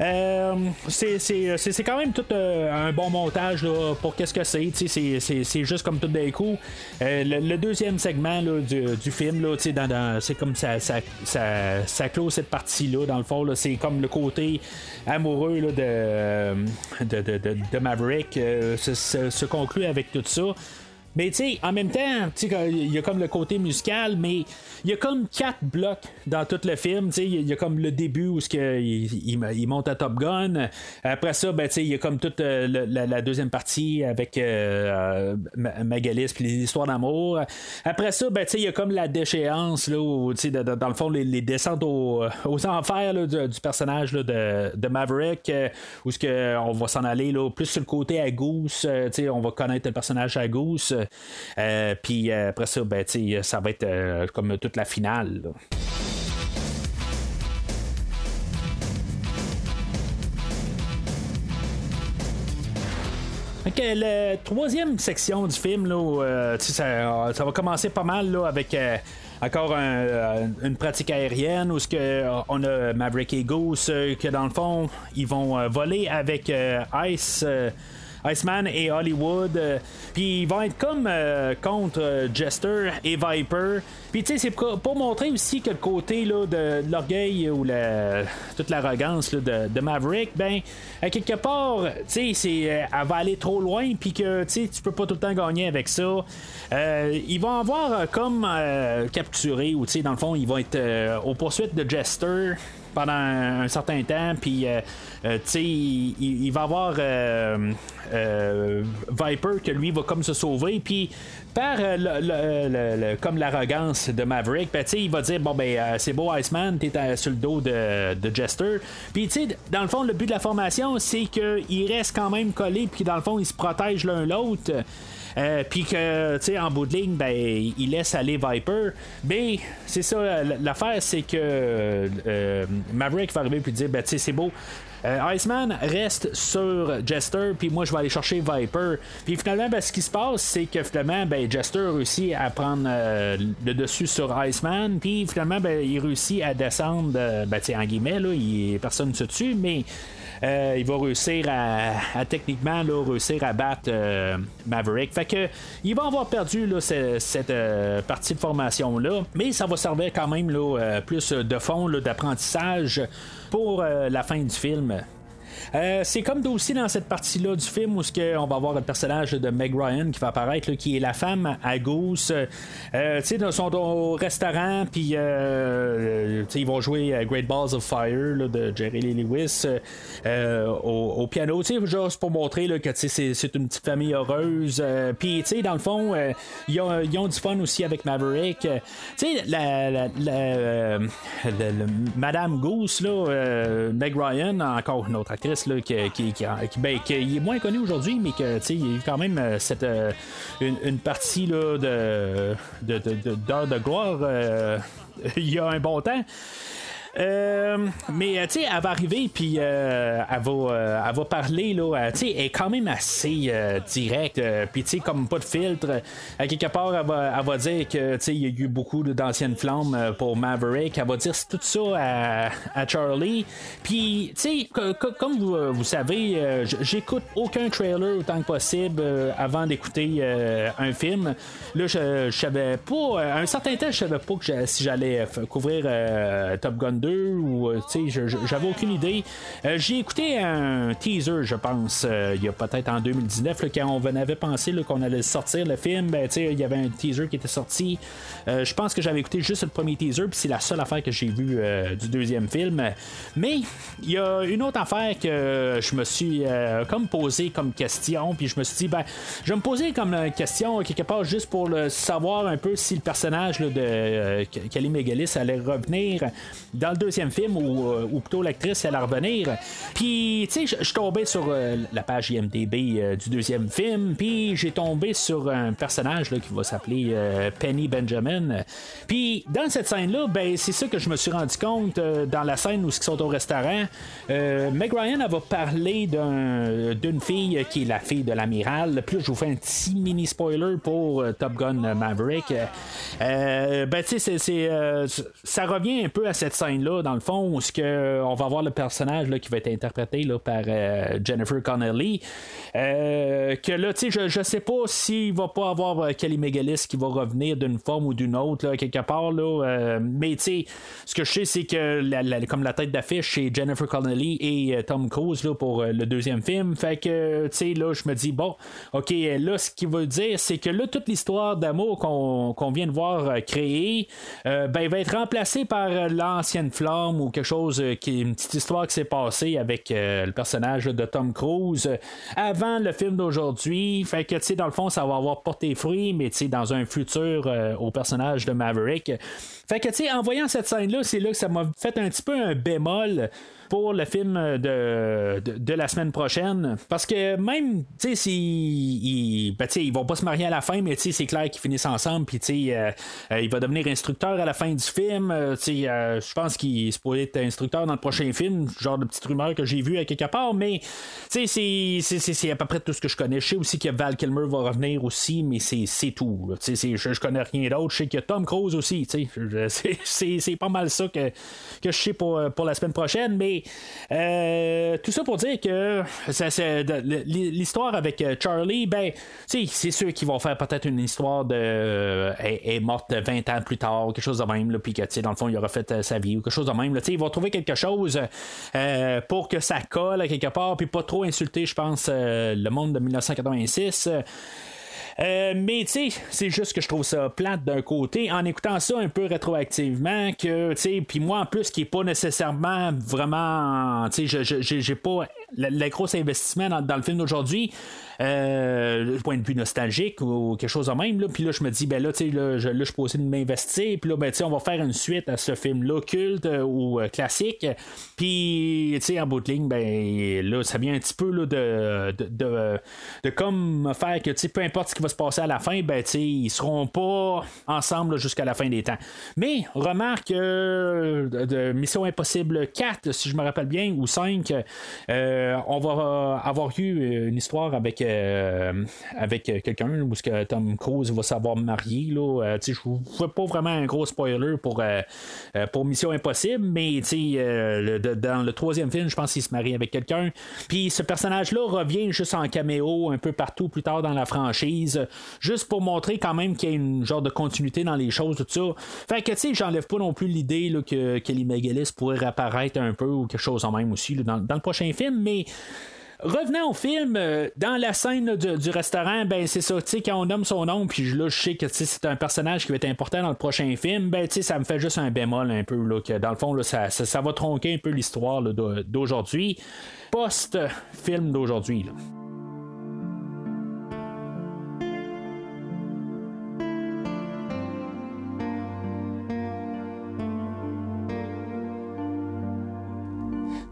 [SPEAKER 2] euh, c'est quand même tout euh, un bon montage pour qu'est-ce que c'est. C'est juste comme tout d'un coup. Euh, le, deuxième segment du, film, c'est comme ça, ça, ça, clôt cette partie-là. Dans le fond, c'est comme le côté amoureux de, Maverick se conclut avec tout ça. Mais tu sais, en même temps, il y a comme le côté musical, mais il y a comme quatre blocs dans tout le film. Il y, a comme le début où il, monte à Top Gun. Après ça, ben, il y a comme toute euh, la, deuxième partie avec euh, euh Magalis puis l'histoire d'amour. Après ça, ben, il y a comme la déchéance, là, où, dans le fond, les, descentes aux, enfers du, personnage de, de, Maverick, euh, où ce on va s'en aller là, plus sur le côté à Goose. on va connaître le personnage à Goose. Euh, puis euh, après ça, ben, ça va être euh, comme toute la finale. Ok, la troisième section du film, là, ça, va commencer pas mal avec encore une pratique aérienne où ce que, on a Maverick et Goose que dans le fond, ils vont voler avec Ice. Iceman et Hollywood. Euh, puis ils vont être comme euh, contre euh, Jester et Viper. Puis tu sais, c'est pour, montrer aussi que le côté là, de, l'orgueil ou la, toute l'arrogance de, Maverick, ben, à quelque part, tu sais, elle va aller trop loin, puis que tu peux pas tout le temps gagner avec ça. ils vont avoir comme capturé, ou tu sais, dans le fond, ils vont être aux poursuites de Jester pendant un, certain temps, puis euh, euh, tu sais, il, va avoir euh, Viper que lui va comme se sauver, puis par le, comme l'arrogance de Maverick, ben, il va dire bon ben c'est beau Iceman, t'es sur le dos de, de Jester. Puis tu sais, dans le fond, le but de la formation, c'est qu'il reste quand même collé, puis dans le fond, ils se protègent l'un l'autre. Euh, puis que, tu sais, en bout de ligne, ben, il laisse aller Viper. Mais c'est ça, l'affaire, c'est que euh, Maverick va arriver puis dire, ben, tu sais, c'est beau. Iceman reste sur Jester, puis moi je vais aller chercher Viper. Puis finalement, ben, ce qui se passe, c'est que finalement, ben, Jester réussit à prendre le dessus sur Iceman, puis finalement, ben, il réussit à descendre, ben, en guillemets, là, il, personne ne se tue, mais euh, il va réussir à, techniquement réussir à battre euh, Maverick. Fait que il va avoir perdu cette, euh, partie de formation là, mais ça va servir quand même plus de fond d'apprentissage pour la fin du film. Euh, c'est comme aussi dans cette partie-là du film où on va avoir le personnage de Meg Ryan qui va apparaître, qui est la femme à Goose. Euh, tu sais, ils sont au restaurant, puis euh, ils vont jouer Great Balls of Fire de Jerry Lee Lewis au, piano, juste pour montrer que c'est une petite famille heureuse. puis, tu sais, dans le fond, ils ont, du fun aussi avec Maverick. tu sais, la, Madame Goose, là, Meg Ryan, encore une autre actrice qui, ben, est moins connu aujourd'hui, mais que il y a eu quand même euh, cette, euh, une, partie là, de, de, de, de gloire euh, il y a un bon temps. Euh, mais tu sais, elle va arriver puis euh, elle, va, elle va parler là. Tu sais, elle est quand même assez directe. puis tu sais, comme pas de filtre. Quelque part, elle va, elle va dire que tu sais, il y a eu beaucoup d'anciennes flammes pour Maverick. Elle va dire tout ça à, Charlie. Puis tu sais, comme vous, vous savez, j'écoute aucun trailer autant que possible avant d'écouter un film. Là, je, savais pas. Un certain temps, je savais pas que si j'allais couvrir Top Gun ou euh, tu sais, j'avais aucune idée. Euh, j'ai écouté un teaser, je pense, euh, il y a peut-être en 2019, quand on avait pensé qu'on allait sortir le film, ben, tu sais, il y avait un teaser qui était sorti. je pense que j'avais écouté juste le premier teaser, puis c'est la seule affaire que j'ai vue du deuxième film. Mais il y a une autre affaire que je me suis comme posé comme question, puis je me suis dit, ben, je vais me poser comme question quelque part juste pour le savoir un peu si le personnage de Kelly Megalis allait revenir dans le deuxième film ou, euh, plutôt l'actrice allait revenir. Puis, tu sais, je suis tombé sur euh, la page IMDB euh, du deuxième film, puis j'ai tombé sur un personnage là, qui va s'appeler Penny Benjamin. Puis, dans cette scène-là, ben, c'est ça que je me suis rendu compte dans la scène où ils sont au restaurant. Meg Ryan, elle va parler d'une fille qui est la fille de l'amiral. Puis je vous fais un petit mini spoiler pour Top Gun Maverick. ben, tu sais, ça revient un peu à cette scène là dans le fond, où que on va voir le personnage là, qui va être interprété là, par euh, Jennifer Connelly. Euh, que là, tu sais, je, je sais pas s'il va pas avoir euh, Kelly Megalis qui va revenir d'une forme ou d'une autre, là, quelque part. Là, mais tu sais, ce que je sais, c'est que comme la tête d'affiche, c'est Jennifer Connelly et Tom Cruise pour le deuxième film. Fait que, tu sais, là, je me dis, bon, ok, là, ce qu'il veut dire, c'est que là, toute l'histoire d'amour qu'on vient de voir créer, ben, va être remplacée par l'ancienne flamme ou quelque chose euh, qui est une petite histoire qui s'est passée avec euh, le personnage de Tom Cruise euh, avant le film d'aujourd'hui. Fait que, tu sais, dans le fond, ça va avoir porté fruit, mais tu sais, dans un futur au personnage de Maverick. Fait que, tu sais, en voyant cette scène-là, c'est là que ça m'a fait un petit peu un bémol pour le film de, de, la semaine prochaine. Parce que même, tu sais, ils, ben, ils vont pas se marier à la fin, mais c'est clair qu'ils finissent ensemble. Puis, euh, euh, il va devenir instructeur à la fin du film. Euh, je pense qu'il se pourrait être instructeur dans le prochain film. Genre de petite rumeur que j'ai vu à quelque part. Mais, tu sais, c'est à peu près tout ce que je connais. Je sais aussi que Val Kilmer va revenir aussi, mais c'est tout. Je, je connais rien d'autre. Je sais qu'il y a Tom Cruise aussi. C'est pas mal ça que, que je sais pour, pour la semaine prochaine. Mais euh, tout ça pour dire que l'histoire avec euh, Charlie, ben, c'est sûr qu'ils vont faire peut-être une histoire de. Euh, est, morte 20 ans plus tard, quelque chose de même, puis que, dans le fond, il aura fait sa vie ou quelque chose de même. Ils vont trouver quelque chose pour que ça colle quelque part, puis pas trop insulter, je pense, le monde de 1986. Euh, mais tu sais, c'est juste que je trouve ça plate d'un côté. En écoutant ça un peu rétroactivement, que tu sais, puis moi en plus qui est pas nécessairement vraiment, tu sais, j'ai pas le, gros investissement dans, le film d'aujourd'hui, euh, point de vue nostalgique ou quelque chose de même. Là. Puis là, je me dis, ben là, tu là, je, là, je peux aussi m'investir. Puis là, ben, on va faire une suite à ce film-là, culte euh, ou euh, classique. Puis, tu sais, en bout de ligne, ben là, ça vient un petit peu là, de, de, de, comme faire que, tu peu importe ce qui va se passer à la fin, ben, tu sais, ils seront pas ensemble jusqu'à la fin des temps. Mais, remarque, de Mission Impossible 4, si je me rappelle bien, ou 5, on va avoir eu une histoire avec euh, avec quelqu'un où que Tom Cruise va savoir marier. Là, euh, je ne fais pas vraiment un gros spoiler pour, euh, pour Mission Impossible, mais dans le troisième film, je pense qu'il se marie avec quelqu'un. Puis ce personnage-là revient juste en caméo un peu partout plus tard dans la franchise, juste pour montrer quand même qu'il y a une genre de continuité dans les choses, tout ça. Fait que tu sais, j'enlève pas non plus l'idée que Kelly McGillis pourrait réapparaître un peu ou quelque chose en même aussi dans, dans le prochain film, mais Revenons au film, euh, dans la scène du, restaurant, ben c'est ça, tu sais, quand on nomme son nom, puis là, je sais que c'est un personnage qui va être important dans le prochain film, ben tu ça me fait juste un bémol un peu, là, que dans le fond, là, ça, ça, va tronquer un peu l'histoire d'aujourd'hui, post-film d'aujourd'hui.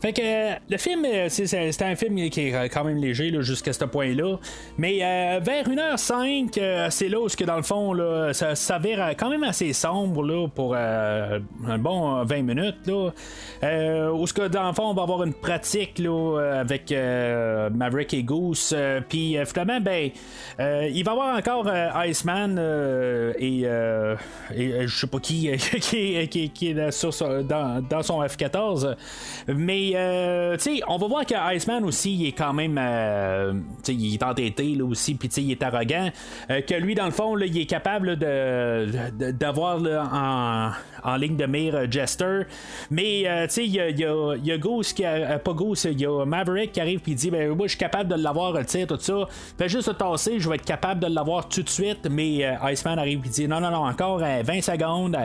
[SPEAKER 2] Fait que le film, euh, c'est un film qui est quand même léger jusqu'à ce point-là. Mais euh, vers 1h05, euh, c'est là où que dans le fond, là, ça s'avère quand même assez sombre là, pour un bon 20 minutes. Là, où que dans le fond, on va avoir une pratique là, avec Maverick et Goose. Puis finalement, ben, il va y avoir encore Iceman et, et je sais pas qui qui, qui, qui, est dans, dans son F-14. Mais euh, on va voir que Iceman aussi, il est quand même. Euh, il est entêté là, aussi, puis il est arrogant. Euh, que lui, dans le fond, là, il est capable de, d'avoir en, en, ligne de mire Jester. Mais il y a, y, y a Goose qui a. pas Goose, il y a Maverick qui arrive puis dit ben, Moi, je suis capable de l'avoir, le tout ça. Fais juste le tasser, je vais être capable de l'avoir tout de suite. Mais Iceman arrive et dit Non, non, non, encore 20 secondes,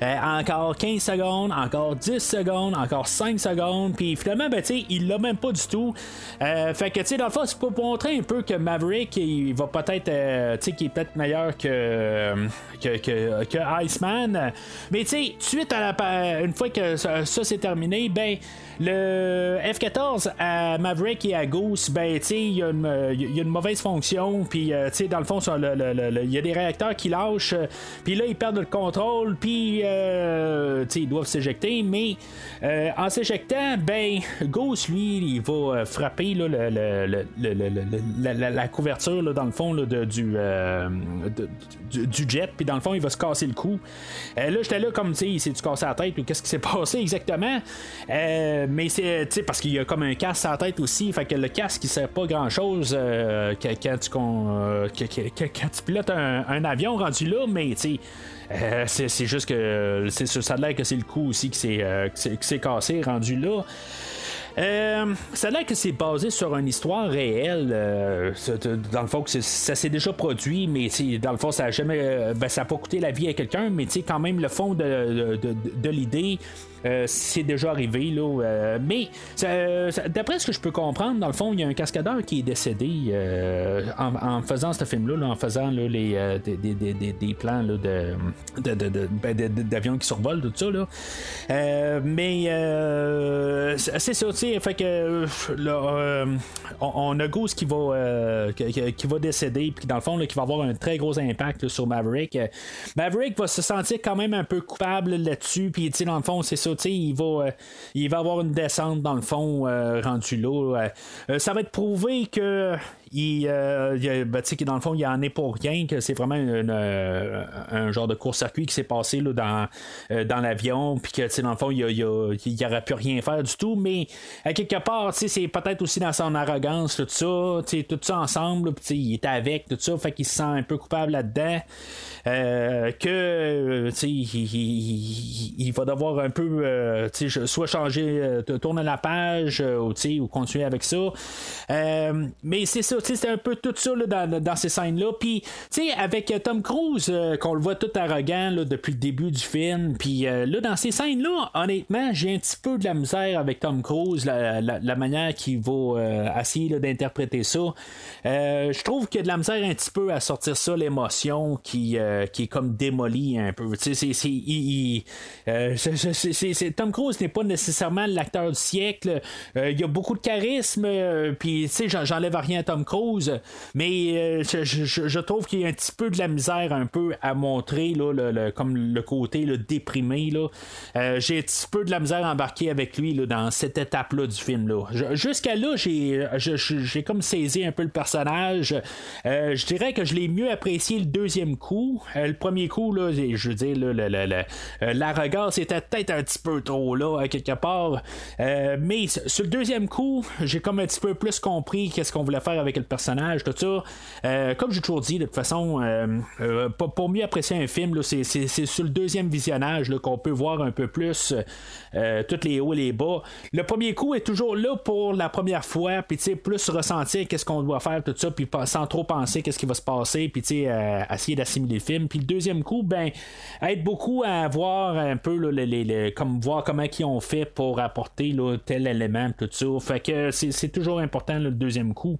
[SPEAKER 2] encore 15 secondes, encore 10 secondes, encore 5 secondes. Puis finalement, ben, il l'a même pas du tout. Euh, fait que, tu sais, dans le fond, c'est pour montrer un peu que Maverick, il va peut-être, euh, tu sais, qu'il est peut-être meilleur que, que, que, Iceman. Mais, tu sais, suite à la, une fois que ça, ça c'est terminé, ben, le F-14 à Maverick et à Goose, ben, il y, a une mauvaise fonction, puis, euh, tu dans le fond, il y a des réacteurs qui lâchent, euh, puis là, ils perdent le contrôle, puis, euh, ils doivent s'éjecter, mais en s'éjectant, ben, Goose, lui, il va frapper la, couverture, dans le fond, du, jet, puis dans le fond, il va se casser le cou. là, j'étais là comme, tu sais, il s'est casser la tête, ou qu'est-ce qui s'est passé exactement? Mais c'est parce qu'il y a comme un casque à la tête aussi, fait que le casque il sert pas grand chose euh, quand, tu, euh, pilotes un, avion rendu là, mais euh, c'est juste que ça a l'air que c'est le coup aussi qui s'est cassé rendu là. Euh, ça a l'air que c'est basé sur une histoire réelle. Euh, dans le fond, ça s'est déjà produit, mais dans le fond, ça n'a jamais. Euh, ben, ça pas coûté la vie à quelqu'un, mais quand même, le fond de, l'idée. C'est déjà arrivé là, mais d'après ce que je peux comprendre, dans le fond, il y a un cascadeur qui est décédé en, faisant ce film-là, en faisant les, des, plans là, ben, de, d'avions qui survolent, tout ça. Là. mais c'est ça, fait que euh, euh, on, a Goose qui va euh, qui, va décéder, puis dans le fond, qui va avoir un très gros impact sur Maverick. Maverick va se sentir quand même un peu coupable là-dessus, puis dans le fond, c'est ça, il va il va avoir une descente dans le fond rendu là. ça va être prouvé que il, euh, ben, dans le fond, il en est pour rien, que c'est vraiment euh, un genre de court-circuit qui s'est passé là, dans, euh, dans l'avion, puis que dans le fond, il n'aurait pu rien faire du tout, mais à quelque part, c'est peut-être aussi dans son arrogance, tout ça, tout ça ensemble, il est avec, tout ça, fait qu'il se sent un peu coupable là-dedans. Que euh, il, il, va devoir un peu soit changer, tourner la page ou, ou continuer avec ça. mais c'est ça, c'est un peu tout ça dans, ces scènes-là. Puis, tu sais, avec Tom Cruise, qu'on le voit tout arrogant depuis le début du film, puis là, dans ces scènes-là, honnêtement, j'ai un petit peu de la misère avec Tom Cruise, la, manière qu'il va essayer d'interpréter ça. je trouve qu'il y a de la misère un petit peu à sortir ça, l'émotion qui, qui est comme démolie un peu. Tu sais, c'est, Tom Cruise n'est pas nécessairement l'acteur du siècle. il y a beaucoup de charisme, puis tu sais, j'enlève rien à Tom Cruise, mais je, trouve qu'il y a un petit peu de la misère un peu à montrer là, le, comme le côté le déprimé. Là. j'ai un petit peu de la misère à embarquer avec lui là, dans cette étape-là du film. Là. Jusqu'à là, j'ai, j'ai comme saisi un peu le personnage. je dirais que je l'ai mieux apprécié le deuxième coup. le premier coup, là, je veux dire, là, la regard c'était peut-être un petit peu trop là, quelque part. mais sur le deuxième coup, j'ai comme un petit peu plus compris qu'est-ce qu'on voulait faire avec personnage, tout ça. Euh, comme j'ai toujours dit, de toute façon, euh, euh, pour, mieux apprécier un film, c'est, sur le deuxième visionnage qu'on peut voir un peu plus tous les hauts et les bas. Le premier coup est toujours là pour la première fois, puis plus ressentir qu'est-ce qu'on doit faire, tout ça, puis sans trop penser qu'est-ce qui va se passer, puis essayer d'assimiler le film. Puis le deuxième coup, ben, aide beaucoup à voir un peu les, comme voir comment ils ont fait pour apporter tel élément, tout ça. Fait que c'est toujours important le deuxième coup.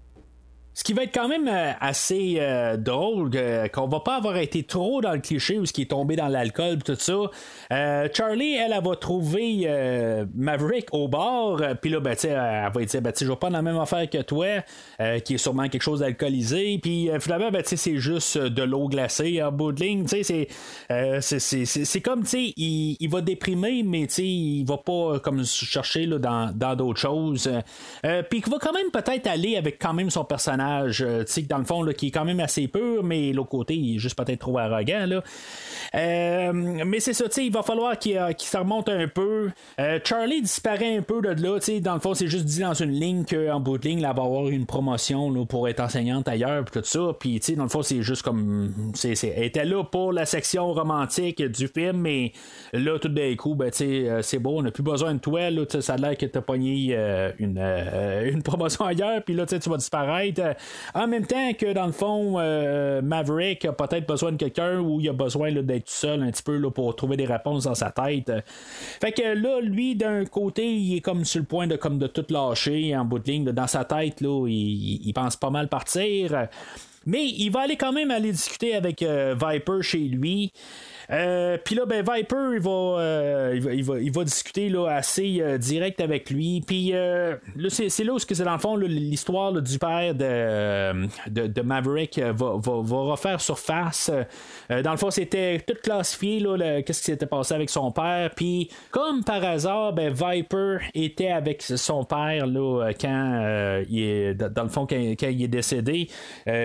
[SPEAKER 2] Ce qui va être quand même euh, assez euh, drôle, euh, qu'on va pas avoir été trop dans le cliché ou ce qui est tombé dans l'alcool tout ça. Charlie, elle, elle, va trouver Maverick au bar, puis là, ben, elle va dire, ben, je vais pas dans la même affaire que toi, qui est sûrement quelque chose d'alcoolisé, puis finalement, ben, c'est juste de l'eau glacée en bout de ligne, c'est comme, il, il, va déprimer, mais il va pas comme chercher là, dans d'autres choses. puis il va quand même peut-être aller avec quand même son personnage euh, dans le fond, qui est quand même assez pur, mais l'autre côté, il est juste peut-être trop arrogant. Là. Euh, mais c'est ça, il va falloir qu'il euh, se remonte un peu. Charlie disparaît un peu de là. Dans le fond, c'est juste dit dans une ligne qu'en bout de ligne, elle va avoir une promotion pour être enseignante ailleurs, tout ça. Puis, dans le fond, c'est juste comme. C'est, elle était là pour la section romantique du film, mais là, tout d'un coup, ben, c'est beau, on n'a plus besoin de toi. Là, ça a l'air que tu as pogné une, une promotion ailleurs, puis là, tu vas disparaître. En même temps que dans le fond, euh, Maverick a peut-être besoin de quelqu'un ou il a besoin d'être seul un petit peu là, pour trouver des réponses dans sa tête. Fait que là, lui, d'un côté, il est comme sur le point de tout lâcher en bout de ligne. dans sa tête, là, il, pense pas mal partir. Mais il va aller quand même aller discuter avec euh, Viper chez lui. Euh, puis là, ben, Viper, euh, il va, il va, il va, discuter assez euh, direct avec lui. Puis là, c'est, là où c'est dans le fond l'histoire du père de, Maverick va, refaire surface. dans le fond, c'était tout classifié, qu'est-ce qui s'était passé avec son père. Puis, comme par hasard, ben, Viper était avec son père là, quand il est, dans le fond, quand, il est décédé.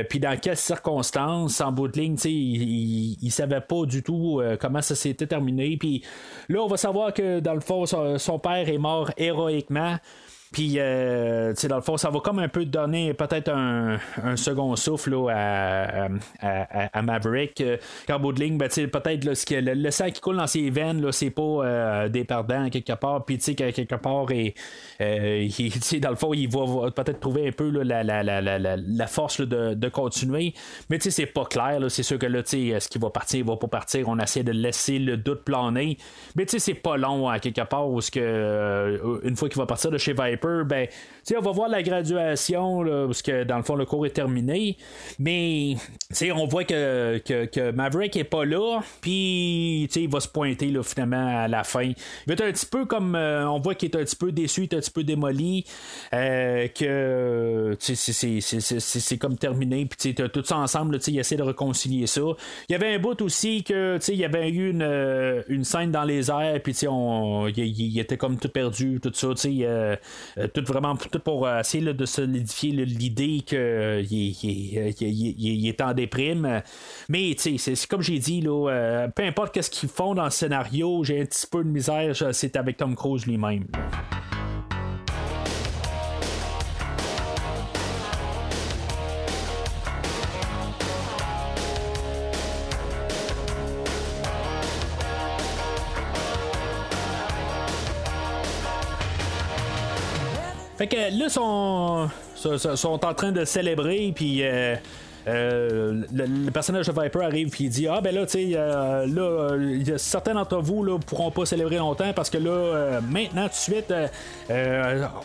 [SPEAKER 2] puis dans quelles circonstances, en bout de ligne, il, il, il savait pas du tout euh, comment ça s'était terminé. Puis là, on va savoir que dans le fond, son père est mort héroïquement. Puis, euh, dans le fond, ça va comme un peu donner peut-être un, second souffle à, à, Maverick. Euh, qu'en bout ben, peut-être le, le, sang qui coule dans ses veines, là, c'est pas euh, des perdants quelque part. Puis, quelque part, et, euh, dans le fond, il va, peut-être trouver un peu la, la, la, la, force de, de, continuer. Mais c'est pas clair. C'est sûr que là, est-ce qu'il va partir, il va pas partir? On essaie de laisser le doute planer. Mais c'est pas long à quelque part. Parce que, une fois qu'il va partir de chez Viper, ben, on va voir la graduation, parce que dans le fond, le cours est terminé. Mais, on voit que, que, Maverick est pas là, puis, il va se pointer, là, finalement, à la fin. Il va être un petit peu comme, euh, on voit qu'il est un petit peu déçu, il est un petit peu démoli, euh, que, c'est comme terminé, puis, tout ça ensemble, il essaie de réconcilier ça. Il y avait un bout aussi que, il y avait eu une, euh, une scène dans les airs, puis, il, était comme tout perdu, tout ça, euh, tout vraiment tout pour euh, essayer de solidifier l'idée qu'il euh, est en déprime. Mais c'est comme j'ai dit, peu importe qu'est-ce qu'ils font dans le scénario, j'ai un petit peu de misère, c'est avec Tom Cruise lui-même. Fait que là, sont, sont, en train de célébrer, puis. Euh, euh, le, personnage de Viper arrive et il dit Ah ben là, tu sais, euh, là, certains d'entre vous ne pourront pas célébrer longtemps parce que là, euh, maintenant, tout de suite,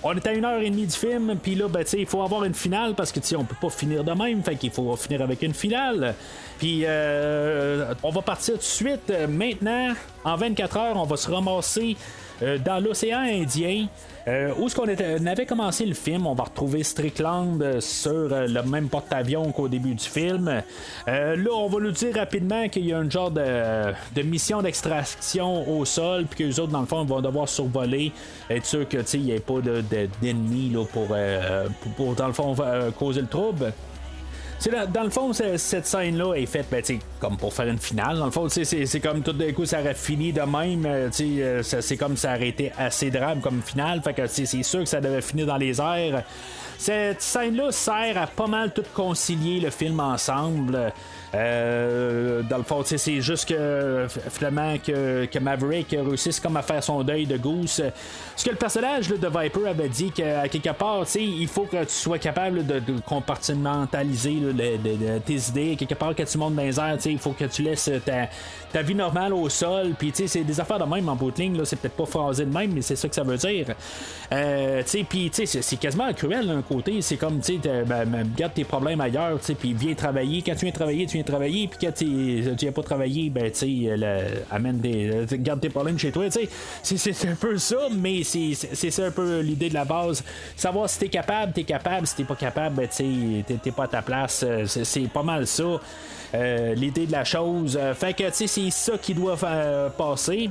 [SPEAKER 2] on est à une heure et demie du film, puis là, ben, tu sais, il faut avoir une finale parce que tu sais, on peut pas finir de même, fait qu'il faut finir avec une finale. Puis on va partir tout de suite. maintenant, en 24 heures, on va se ramasser dans l'océan Indien. Euh, où est-ce qu'on avait commencé le film? On va retrouver Strickland euh, sur euh, le même porte-avions qu'au début du film. là, on va nous dire rapidement qu'il y a un genre de, mission d'extraction au sol, puis que les autres, dans le fond, vont devoir survoler, être sûr que il n'y ait pas d'ennemis pour, pour, dans le fond, causer le trouble dans le fond, cette scène-là est faite ben, comme pour faire une finale. Dans le fond, c'est comme tout d'un coup, ça aurait fini de même. Euh, euh, c'est comme ça aurait été assez drame comme finale. Fait que c'est sûr que ça devait finir dans les airs. Cette scène-là sert à pas mal tout concilier le film ensemble. Euh, dans le fond, c'est juste que finalement que, Maverick réussisse comme à faire son deuil de Goose. Ce que le personnage de Viper avait dit qu'à quelque part, il faut que tu sois capable de, compartimentaliser tes idées. Quelque part que tu montes dans les airs, il faut que tu laisses ta, vie normale au sol. Puis c'est des affaires de même en bout de ligne. C'est peut-être pas phrasé de même, mais c'est ça que ça veut dire. Euh, puis c'est quasiment cruel d'un côté. C'est comme, tu ben, ben, garde tes problèmes ailleurs, puis viens travailler. Quand tu viens travailler, tu viens travailler, puis quand tu viens pas travailler, ben, tu amène des. garde tes problèmes chez toi, tu sais. C'est un peu ça, mais c'est ça un peu l'idée de la base. Savoir si t'es capable, t'es capable. Si t'es pas capable, ben, tu t'es pas à ta place. Euh, c'est pas mal ça. Euh, l'idée de la chose. Fait que, tu sais, c'est ça qui doit passer.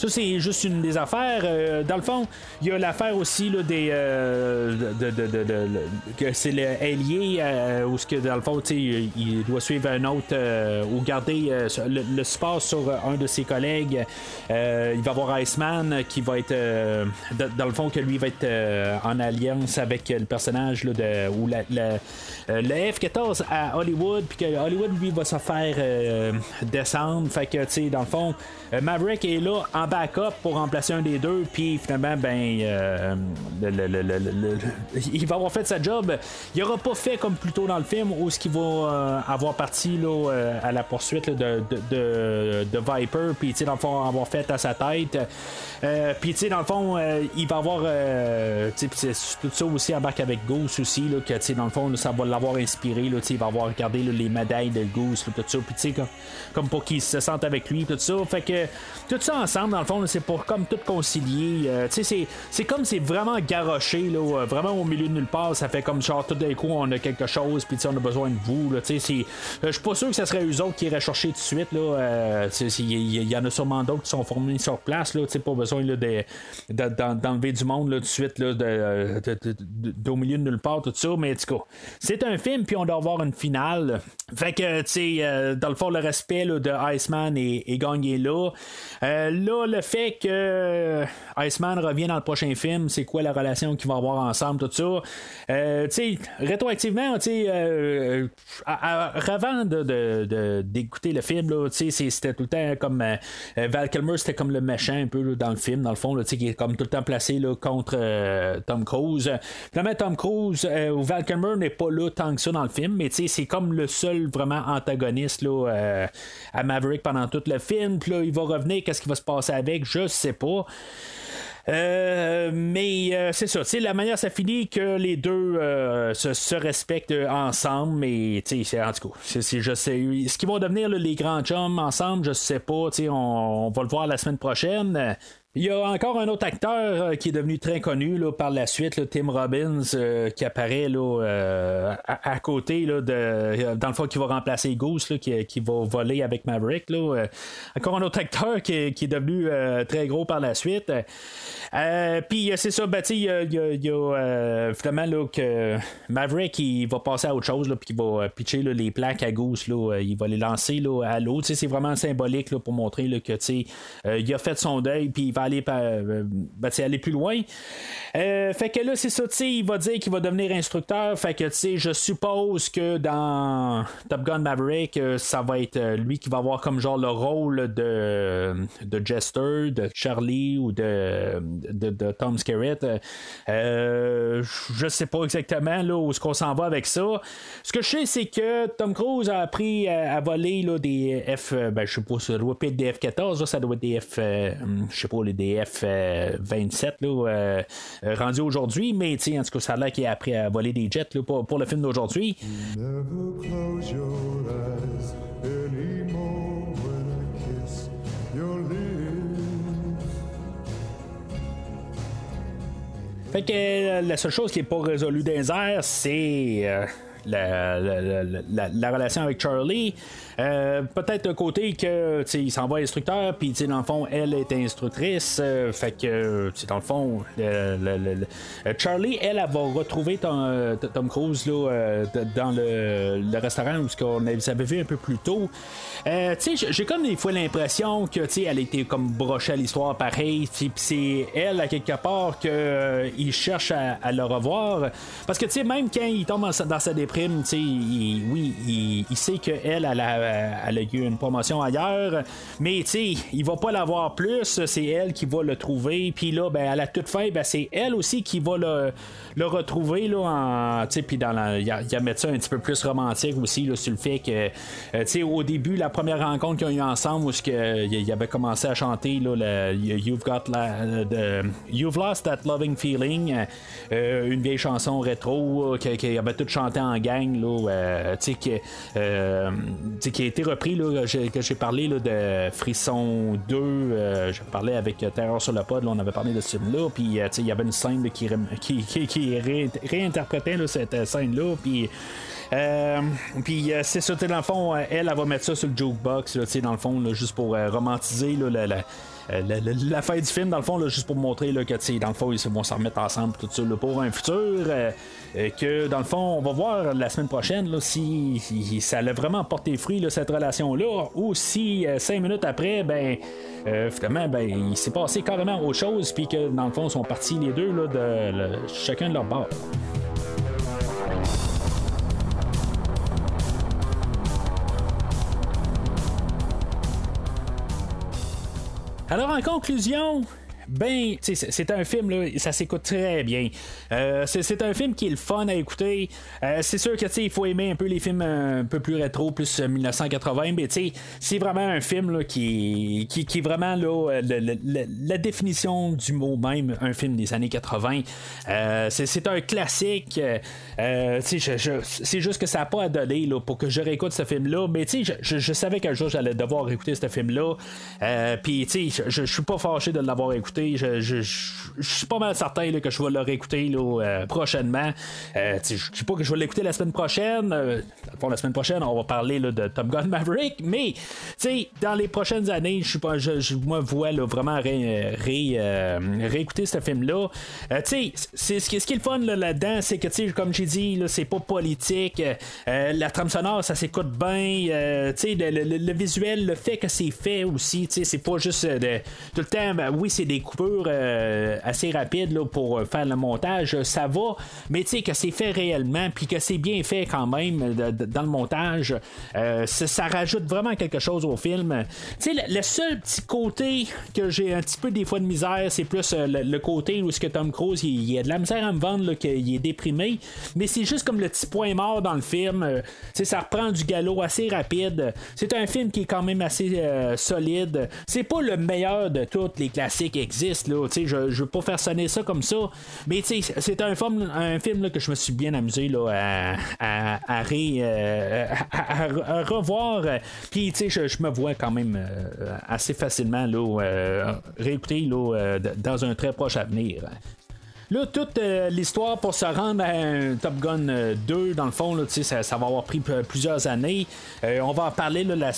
[SPEAKER 2] Ça, c'est juste une des affaires. Euh, dans le fond, il y a l'affaire aussi là, des. Euh, que c'est le euh, où ce que dans le fond, il doit suivre un autre ou garder le, le, sur un de ses collègues. il va avoir Iceman qui va être. dans le fond, que lui va être en alliance avec le personnage là, de, ou la, le F-14 à Hollywood, puis que Hollywood, lui, va se faire descendre. Fait que, tu sais, dans le fond, Maverick est là en backup pour remplacer un des deux, puis finalement, ben, euh, il va avoir fait sa job. Il aura pas fait comme plus tôt dans le film où ce qu'il va euh, avoir parti là, euh, à la poursuite de, de, de, Viper, puis dans le fond, avoir fait à sa tête. puis dans le fond, il va avoir, tout ça aussi embarque avec Goose aussi, là, que dans le fond, ça va l'avoir inspiré, là, il va avoir regardé les médailles de Goose, tout ça, puis comme, comme pour qu'il se sente avec lui, tout ça. Fait que tout ça ensemble, dans le fond, c'est pour comme tout concilier. Euh, c'est comme c'est vraiment garoché, là, euh, vraiment au milieu de nulle part. Ça fait comme genre tout d'un coup, on a quelque chose, puis on a besoin de vous. Euh, je suis pas sûr que ce serait eux autres qui iraient chercher tout de suite. Il y, en a sûrement d'autres qui sont formés sur place. Là, pas besoin d'enlever du monde là, tout de suite là, de, au milieu de nulle part, tout ça. Mais en tout c'est un film, puis on doit avoir une finale. Fait que, tu sais, dans le fond, le respect de Iceman est gagné là. là, le fait que euh, Iceman revient dans le prochain film, c'est quoi la relation qu'ils vont avoir ensemble, tout ça. Euh, tu sais, rétroactivement, tu sais, euh, avant d'écouter le film, c'était tout le temps comme Val Kilmer, c'était comme le méchant un peu dans le film, dans le fond, qui est comme tout le temps placé là, contre Tom Cruise. Finalement, Tom Cruise ou Val Kilmer n'est pas là tant que ça dans le film, mais c'est comme le seul vraiment antagoniste là, à Maverick pendant tout le film. Puis là, il va revenir, qu'est-ce qui va se passer avec, je sais pas. Euh, mais euh, c'est ça, la manière ça finit que les deux euh, se, respectent ensemble, mais c'est en tout cas, je sais, ce qu'ils vont devenir les grands chums ensemble, je sais pas, on va le voir la semaine prochaine. Il y a encore un autre acteur euh, qui est devenu très connu là, par la suite, Tim Robbins, euh, qui apparaît là, euh, à, côté de. Dans le fond, qui va remplacer Goose, qui, qui, va voler avec Maverick. Encore un autre acteur qui, est devenu très gros par la suite. Puis c'est ça, ben, il y a, finalement que Maverick il va passer à autre chose, puis il va pitcher les plaques à Goose. Il va les lancer à l'eau. C'est vraiment symbolique pour montrer que il a fait son deuil, puis il va aller, ben, aller plus loin. fait que là, c'est ça, il va dire qu'il va devenir instructeur. Fait que, je suppose que dans Top Gun Maverick, ça va être lui qui va avoir comme genre le rôle de, de Jester, de Charlie ou de, de, Tom Skerritt. je sais pas exactement là, où est-ce qu'on s'en va avec ça. Ce que je sais, c'est que Tom Cruise a appris à, voler là, des F. Ben, je sais pas, ça doit être des F-14, ça doit être des F. je sais pas, les des F-27 là, rendus aujourd'hui, mais en tout cas, ça a l'air qu'il a appris à voler des jets là, pour, pour le film d'aujourd'hui. Fait que euh, la seule chose qui n'est pas résolue dans les airs, c'est euh, la, la, relation avec Charlie. Euh, peut-être un côté que il s'en va instructeur, puis dans le fond, elle est instructrice. Euh, fait que dans le fond, Charlie, elle, elle, va retrouver Tom, Cruise là, dans le, restaurant où on avait vu un peu plus tôt. Euh, j'ai comme des fois l'impression que elle été comme brochée à l'histoire pareil, puis c'est elle à quelque part qu'il cherche à, le revoir. Parce que même quand il tombe dans sa déprime, oui, il, il, sait qu'elle, elle a euh, eu une promotion ailleurs. Mais il va pas l'avoir plus. C'est elle qui va le trouver. Puis là, ben, à la toute fin, ben, c'est elle aussi qui va le, le retrouver. Là, puis dans il y, a, mettre ça un petit peu plus romantique aussi sur le fait que, euh, au début, la première rencontre qu'ils ont eu ensemble, où il avait commencé à chanter là, You've Got la, You've Lost That Loving Feeling, euh, une vieille chanson rétro qu'il avait tout chanté en gang, là, tu sais, qui a été repris, là, que j'ai parlé là, de Frisson 2, euh, je parlais avec Terror sur le pod, là, on avait parlé de ce film-là, puis euh, il y avait une scène qui, qui, qui, qui réinterprétait cette scène-là, puis euh, puis euh, c'est ça, dans le fond, elle, elle, va mettre ça sur le jukebox, là, dans le fond, là, juste pour romantiser la, la, la, fin du film, dans le fond, là, juste pour montrer là, que dans le fond, ils vont s'en remettre ensemble tout ça pour un futur. Euh, que dans le fond, on va voir la semaine prochaine là, si, ça a vraiment porté fruit là, cette relation-là, ou si euh, cinq minutes après, ben euh, ben, il s'est passé carrément autre chose, puis que dans le fond, ils sont partis les deux là, de chacun de leur bord. Alors en conclusion, ben, c'est un film, là, ça s'écoute très bien. Euh, c'est un film qui est le fun à écouter. Euh, c'est sûr que il faut aimer un peu les films un peu plus rétro, plus 1980, euh, mais c'est vraiment un film là, qui, qui, qui, est vraiment là, la définition du mot même, un film des années 80. c'est un classique. c'est juste que ça n'a pas à donner là, pour que je réécoute ce film-là, mais je, je, je, savais qu'un jour j'allais devoir écouter ce film-là. Puis, je, je suis pas fâché de l'avoir écouté je, suis pas mal certain que je vais le réécouter euh, prochainement. Euh, je dis pas que je vais l'écouter la semaine prochaine. Euh, la semaine prochaine, on va parler de Top Gun Maverick. Mais dans les prochaines années, je je, me vois vraiment réécouter ce film-là. c'est, ce, qui, est le fun là-dedans, c'est que comme j'ai dit, c'est pas politique. la trame sonore, ça s'écoute bien. Le, visuel, le fait que c'est fait aussi, c'est pas juste tout le temps, ben, oui, c'est des coupures euh, assez rapides là, pour euh, faire le montage, ça va, mais tu sais que c'est fait réellement, puis que c'est bien fait quand même dans le montage, euh, ça, rajoute vraiment quelque chose au film. Tu sais, le, seul petit côté que j'ai un petit peu des fois de misère, c'est plus le, côté où ce que Tom Cruise, il, a de la misère à me vendre, qu'il est déprimé, mais c'est juste comme le petit point mort dans le film. tu ça reprend du galop assez rapide. C'est un film qui est quand même assez solide. C'est pas le meilleur de tous les classiques existe. Là, je, je veux pas faire sonner ça comme ça. Mais c'est un film, un film là, que je me suis bien amusé là, à, à, euh, revoir. Puis je, me vois quand même euh, assez facilement là, euh, réécouter là, dans un très proche avenir. Là, toute euh, l'histoire pour se rendre à un Top Gun 2, dans le fond, là, ça, ça va avoir pris plusieurs années. on va en parler la, la,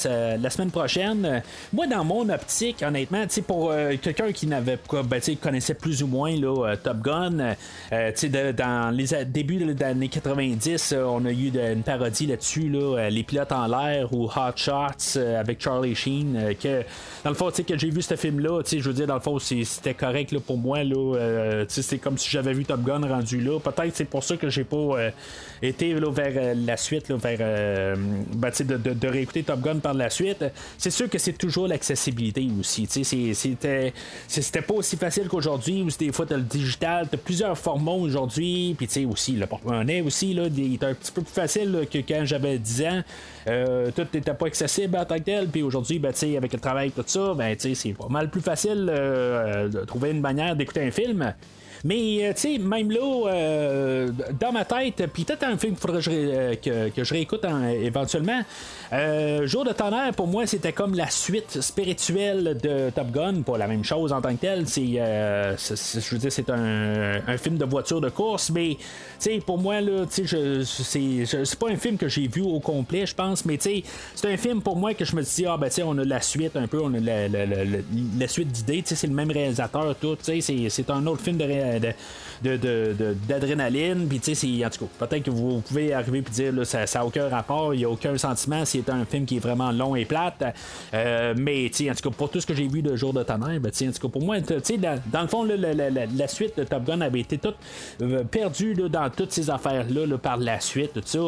[SPEAKER 2] semaine prochaine. Moi, dans mon optique, honnêtement, pour quelqu'un qui n'avait pas, ben, connaissait plus ou moins là, Top Gun, dans les débuts des années 90, on a eu une parodie là-dessus, là, Les pilotes en l'air ou Hot Shots avec Charlie Sheen. que, dans le fond, que j'ai vu ce film-là, je veux dire, dans le fond, c'était correct là, pour moi. Là, c'est comme si j'avais vu Top Gun rendu là. Peut-être c'est pour ça que j'ai pas euh, été vers euh, la suite, vers euh, ben, de, de, réécouter Top Gun par la suite. C'est sûr que c'est toujours l'accessibilité aussi. C'était, pas aussi facile qu'aujourd'hui où des fois t'as le digital, t'as plusieurs formats aujourd'hui, puis tu sais aussi le porte-monnaie aussi là, il était un petit peu plus facile que quand j'avais 10 ans. tout n'était pas accessible en tant que tel, puis aujourd'hui, ben, avec le travail tout ça, ben, c'est pas mal plus facile de trouver une manière d'écouter un film. Mais, euh, tu sais, même là, euh, dans ma tête, puis peut-être un film faudrait que je, euh, que, je réécoute éventuellement, Jour de tonnerre, pour moi, c'était comme la suite spirituelle de Top Gun, pas la même chose en tant que tel. C'est, je veux dire, c'est un, film de voiture de course, mais, tu sais, pour moi, là, tu sais, c'est, pas un film que j'ai vu au complet, je pense, mais, tu sais, c'est un film pour moi que je me dis, ah, ben, tu sais, on a la suite un peu, on a la, la, suite d'idées, tu sais, c'est le même réalisateur, tout, tu sais, c'est, un autre film de réalisateur d'adrénaline. Puis, tu sais, en tout cas, peut-être que vous pouvez arriver et dire là, ça n'a aucun rapport, il n'y a aucun sentiment c'est un film qui est vraiment long et plate. Euh, mais, tu en tout cas, pour tout ce que j'ai vu de Jour de tonnerre, ben, en tout cas, pour moi, tu sais, dans, le fond, la, suite de Top Gun avait été toute euh, perdue dans toutes ces affaires-là par la suite, tout ça.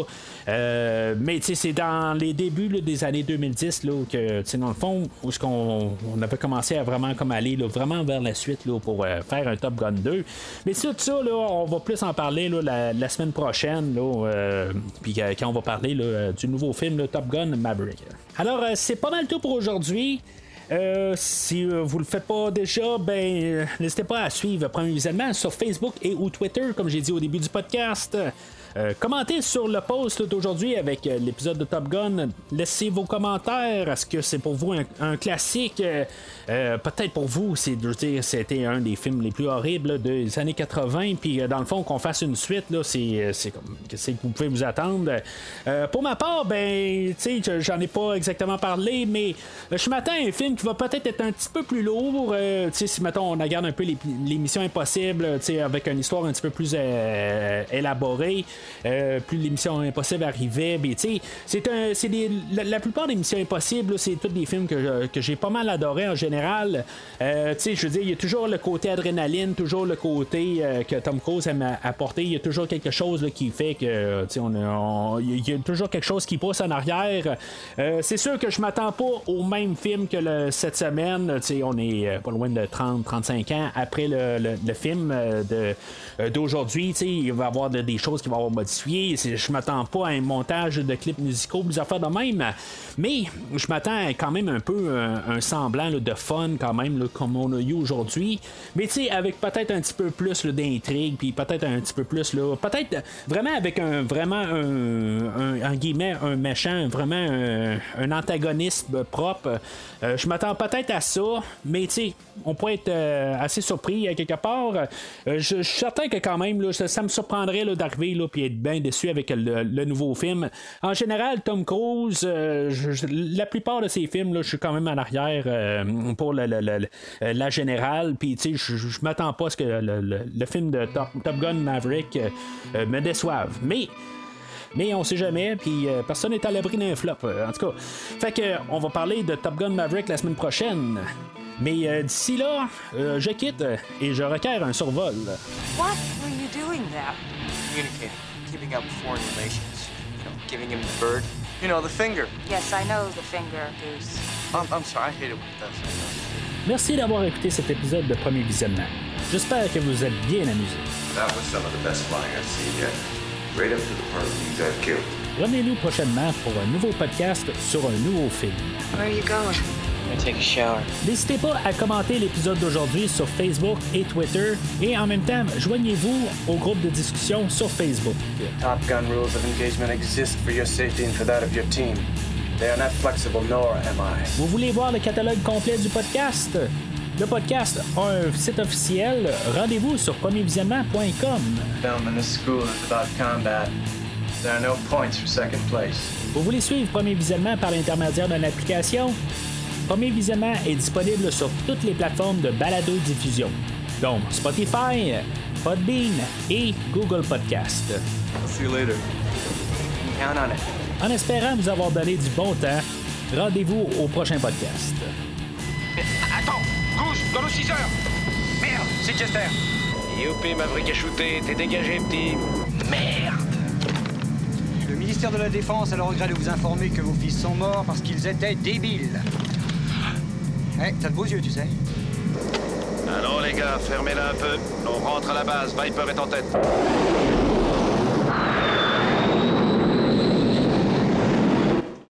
[SPEAKER 2] Euh, mais, tu sais, c'est dans les débuts des années 2010 là, que, tu sais, dans le fond, où ce qu'on on avait commencé à vraiment comme aller vraiment vers la suite pour faire un Top Gun 2. Mais tout ça, on va plus en parler la, semaine prochaine, euh, puis euh, quand on va parler là, du nouveau film Top Gun Maverick. Alors, euh, c'est pas mal tout pour aujourd'hui. si vous le faites pas déjà, ben n'hésitez pas à suivre Premier Visionnement sur Facebook et ou Twitter, comme j'ai dit au début du podcast. Euh, commentez sur le post d'aujourd'hui avec euh, l'épisode de Top Gun. Laissez vos commentaires. Est-ce que c'est pour vous un, classique? Euh, Peut-être pour vous, c'est c'était un des films les plus horribles des années 80. Puis dans le fond, qu'on fasse une suite, là, c'est, comme qu'est-ce que vous pouvez vous attendre? pour ma part, ben, tu sais, j'en ai pas exactement parlé, mais je m'attends à un film qui va peut-être être un petit peu plus lourd. tu sais, si mettons on regarde un peu les, les missions tu avec une histoire un petit peu plus élaborée. Euh, plus l'émission Impossible arrivait. Ben, c'est un, la, la, plupart des missions Impossibles, c'est tous des films que, que j'ai pas mal adoré en général. Euh, je veux dire, il y a toujours le côté adrénaline, toujours le côté euh, que Tom Cruise aime apporter. Il y a toujours quelque chose qui fait que, on, il y a toujours quelque chose qui pousse en arrière. c'est sûr que je m'attends pas au même film que le, cette semaine. on est pas loin de 30-35 ans après le, le, film d'aujourd'hui. Il va y avoir des choses qui vont avoir modifié. Je m'attends pas à un montage de clips musicaux, des affaires de même. Mais je m'attends quand même un peu un, semblant de fun, quand même, comme on a eu aujourd'hui. Mais tu sais, avec peut-être un petit peu plus d'intrigue, puis peut-être un petit peu plus, là, peut-être vraiment avec un vraiment un, un, guillemets, un méchant, vraiment un, antagonisme propre. Euh, je m'attends peut-être à ça, mais tu sais, on pourrait être euh, assez surpris quelque part. Euh, je, suis certain que quand même, ça, me surprendrait d'arriver puis être bien déçu avec le, nouveau film. En général, Tom Cruise, la plupart de ses films, là, je suis quand même en arrière pour la, générale. Puis tu sais, je, m'attends pas à ce que le, film de Top, Gun Maverick me déçoive. Mais mais on sait jamais, puis personne n'est à l'abri d'un flop. en tout cas, fait que on va parler de Top Gun Maverick la semaine prochaine. Mais euh, d'ici là, euh, je quitte et je requiers un survol.
[SPEAKER 6] What were you doing there? Communicating, keeping up foreign relations. You know, giving him the bird. You know, the finger. Yes, I know the finger, Goose. I'm, I'm sorry, I hate it when it does.
[SPEAKER 2] Merci d'avoir écouté cet épisode de Premier Visionnement. J'espère que vous êtes bien amusés.
[SPEAKER 7] That was some of the best flying I've seen yet. Right up to the part of these I've killed.
[SPEAKER 2] Revenez-nous prochainement pour un nouveau podcast sur un nouveau film.
[SPEAKER 6] Where are you going?
[SPEAKER 2] N'hésitez pas à commenter l'épisode d'aujourd'hui sur Facebook et Twitter et en même temps, joignez-vous au groupe de discussion sur Facebook.
[SPEAKER 4] Top Gun rules of engagement exist for your safety and for that of your team. They are not flexible, nor am I.
[SPEAKER 2] Vous voulez voir le catalogue complet du podcast? Le podcast a un site officiel. Rendez-vous sur premiervisionnement.com. Vous voulez suivre Premier Visionnement par l'intermédiaire d'une application? Premier Visionnement est disponible sur toutes les plateformes de balado-diffusion, donc Spotify, Podbean et Google Podcast.
[SPEAKER 4] See you later. Count on it.
[SPEAKER 2] En espérant vous avoir donné du bon temps, rendez-vous au prochain podcast.
[SPEAKER 3] Attends Goose, dans nos 6 heures Merde, c'est Chester
[SPEAKER 8] Youpi, Maverick a shooté, t'es dégagé, petit.
[SPEAKER 3] Merde
[SPEAKER 9] Le ministère de la Défense a le regret de vous informer que vos fils sont morts parce qu'ils étaient débiles. Eh, t'as de beaux yeux, tu sais.
[SPEAKER 8] Allons, les gars, fermez-la un peu. On rentre à la base. Viper est en tête.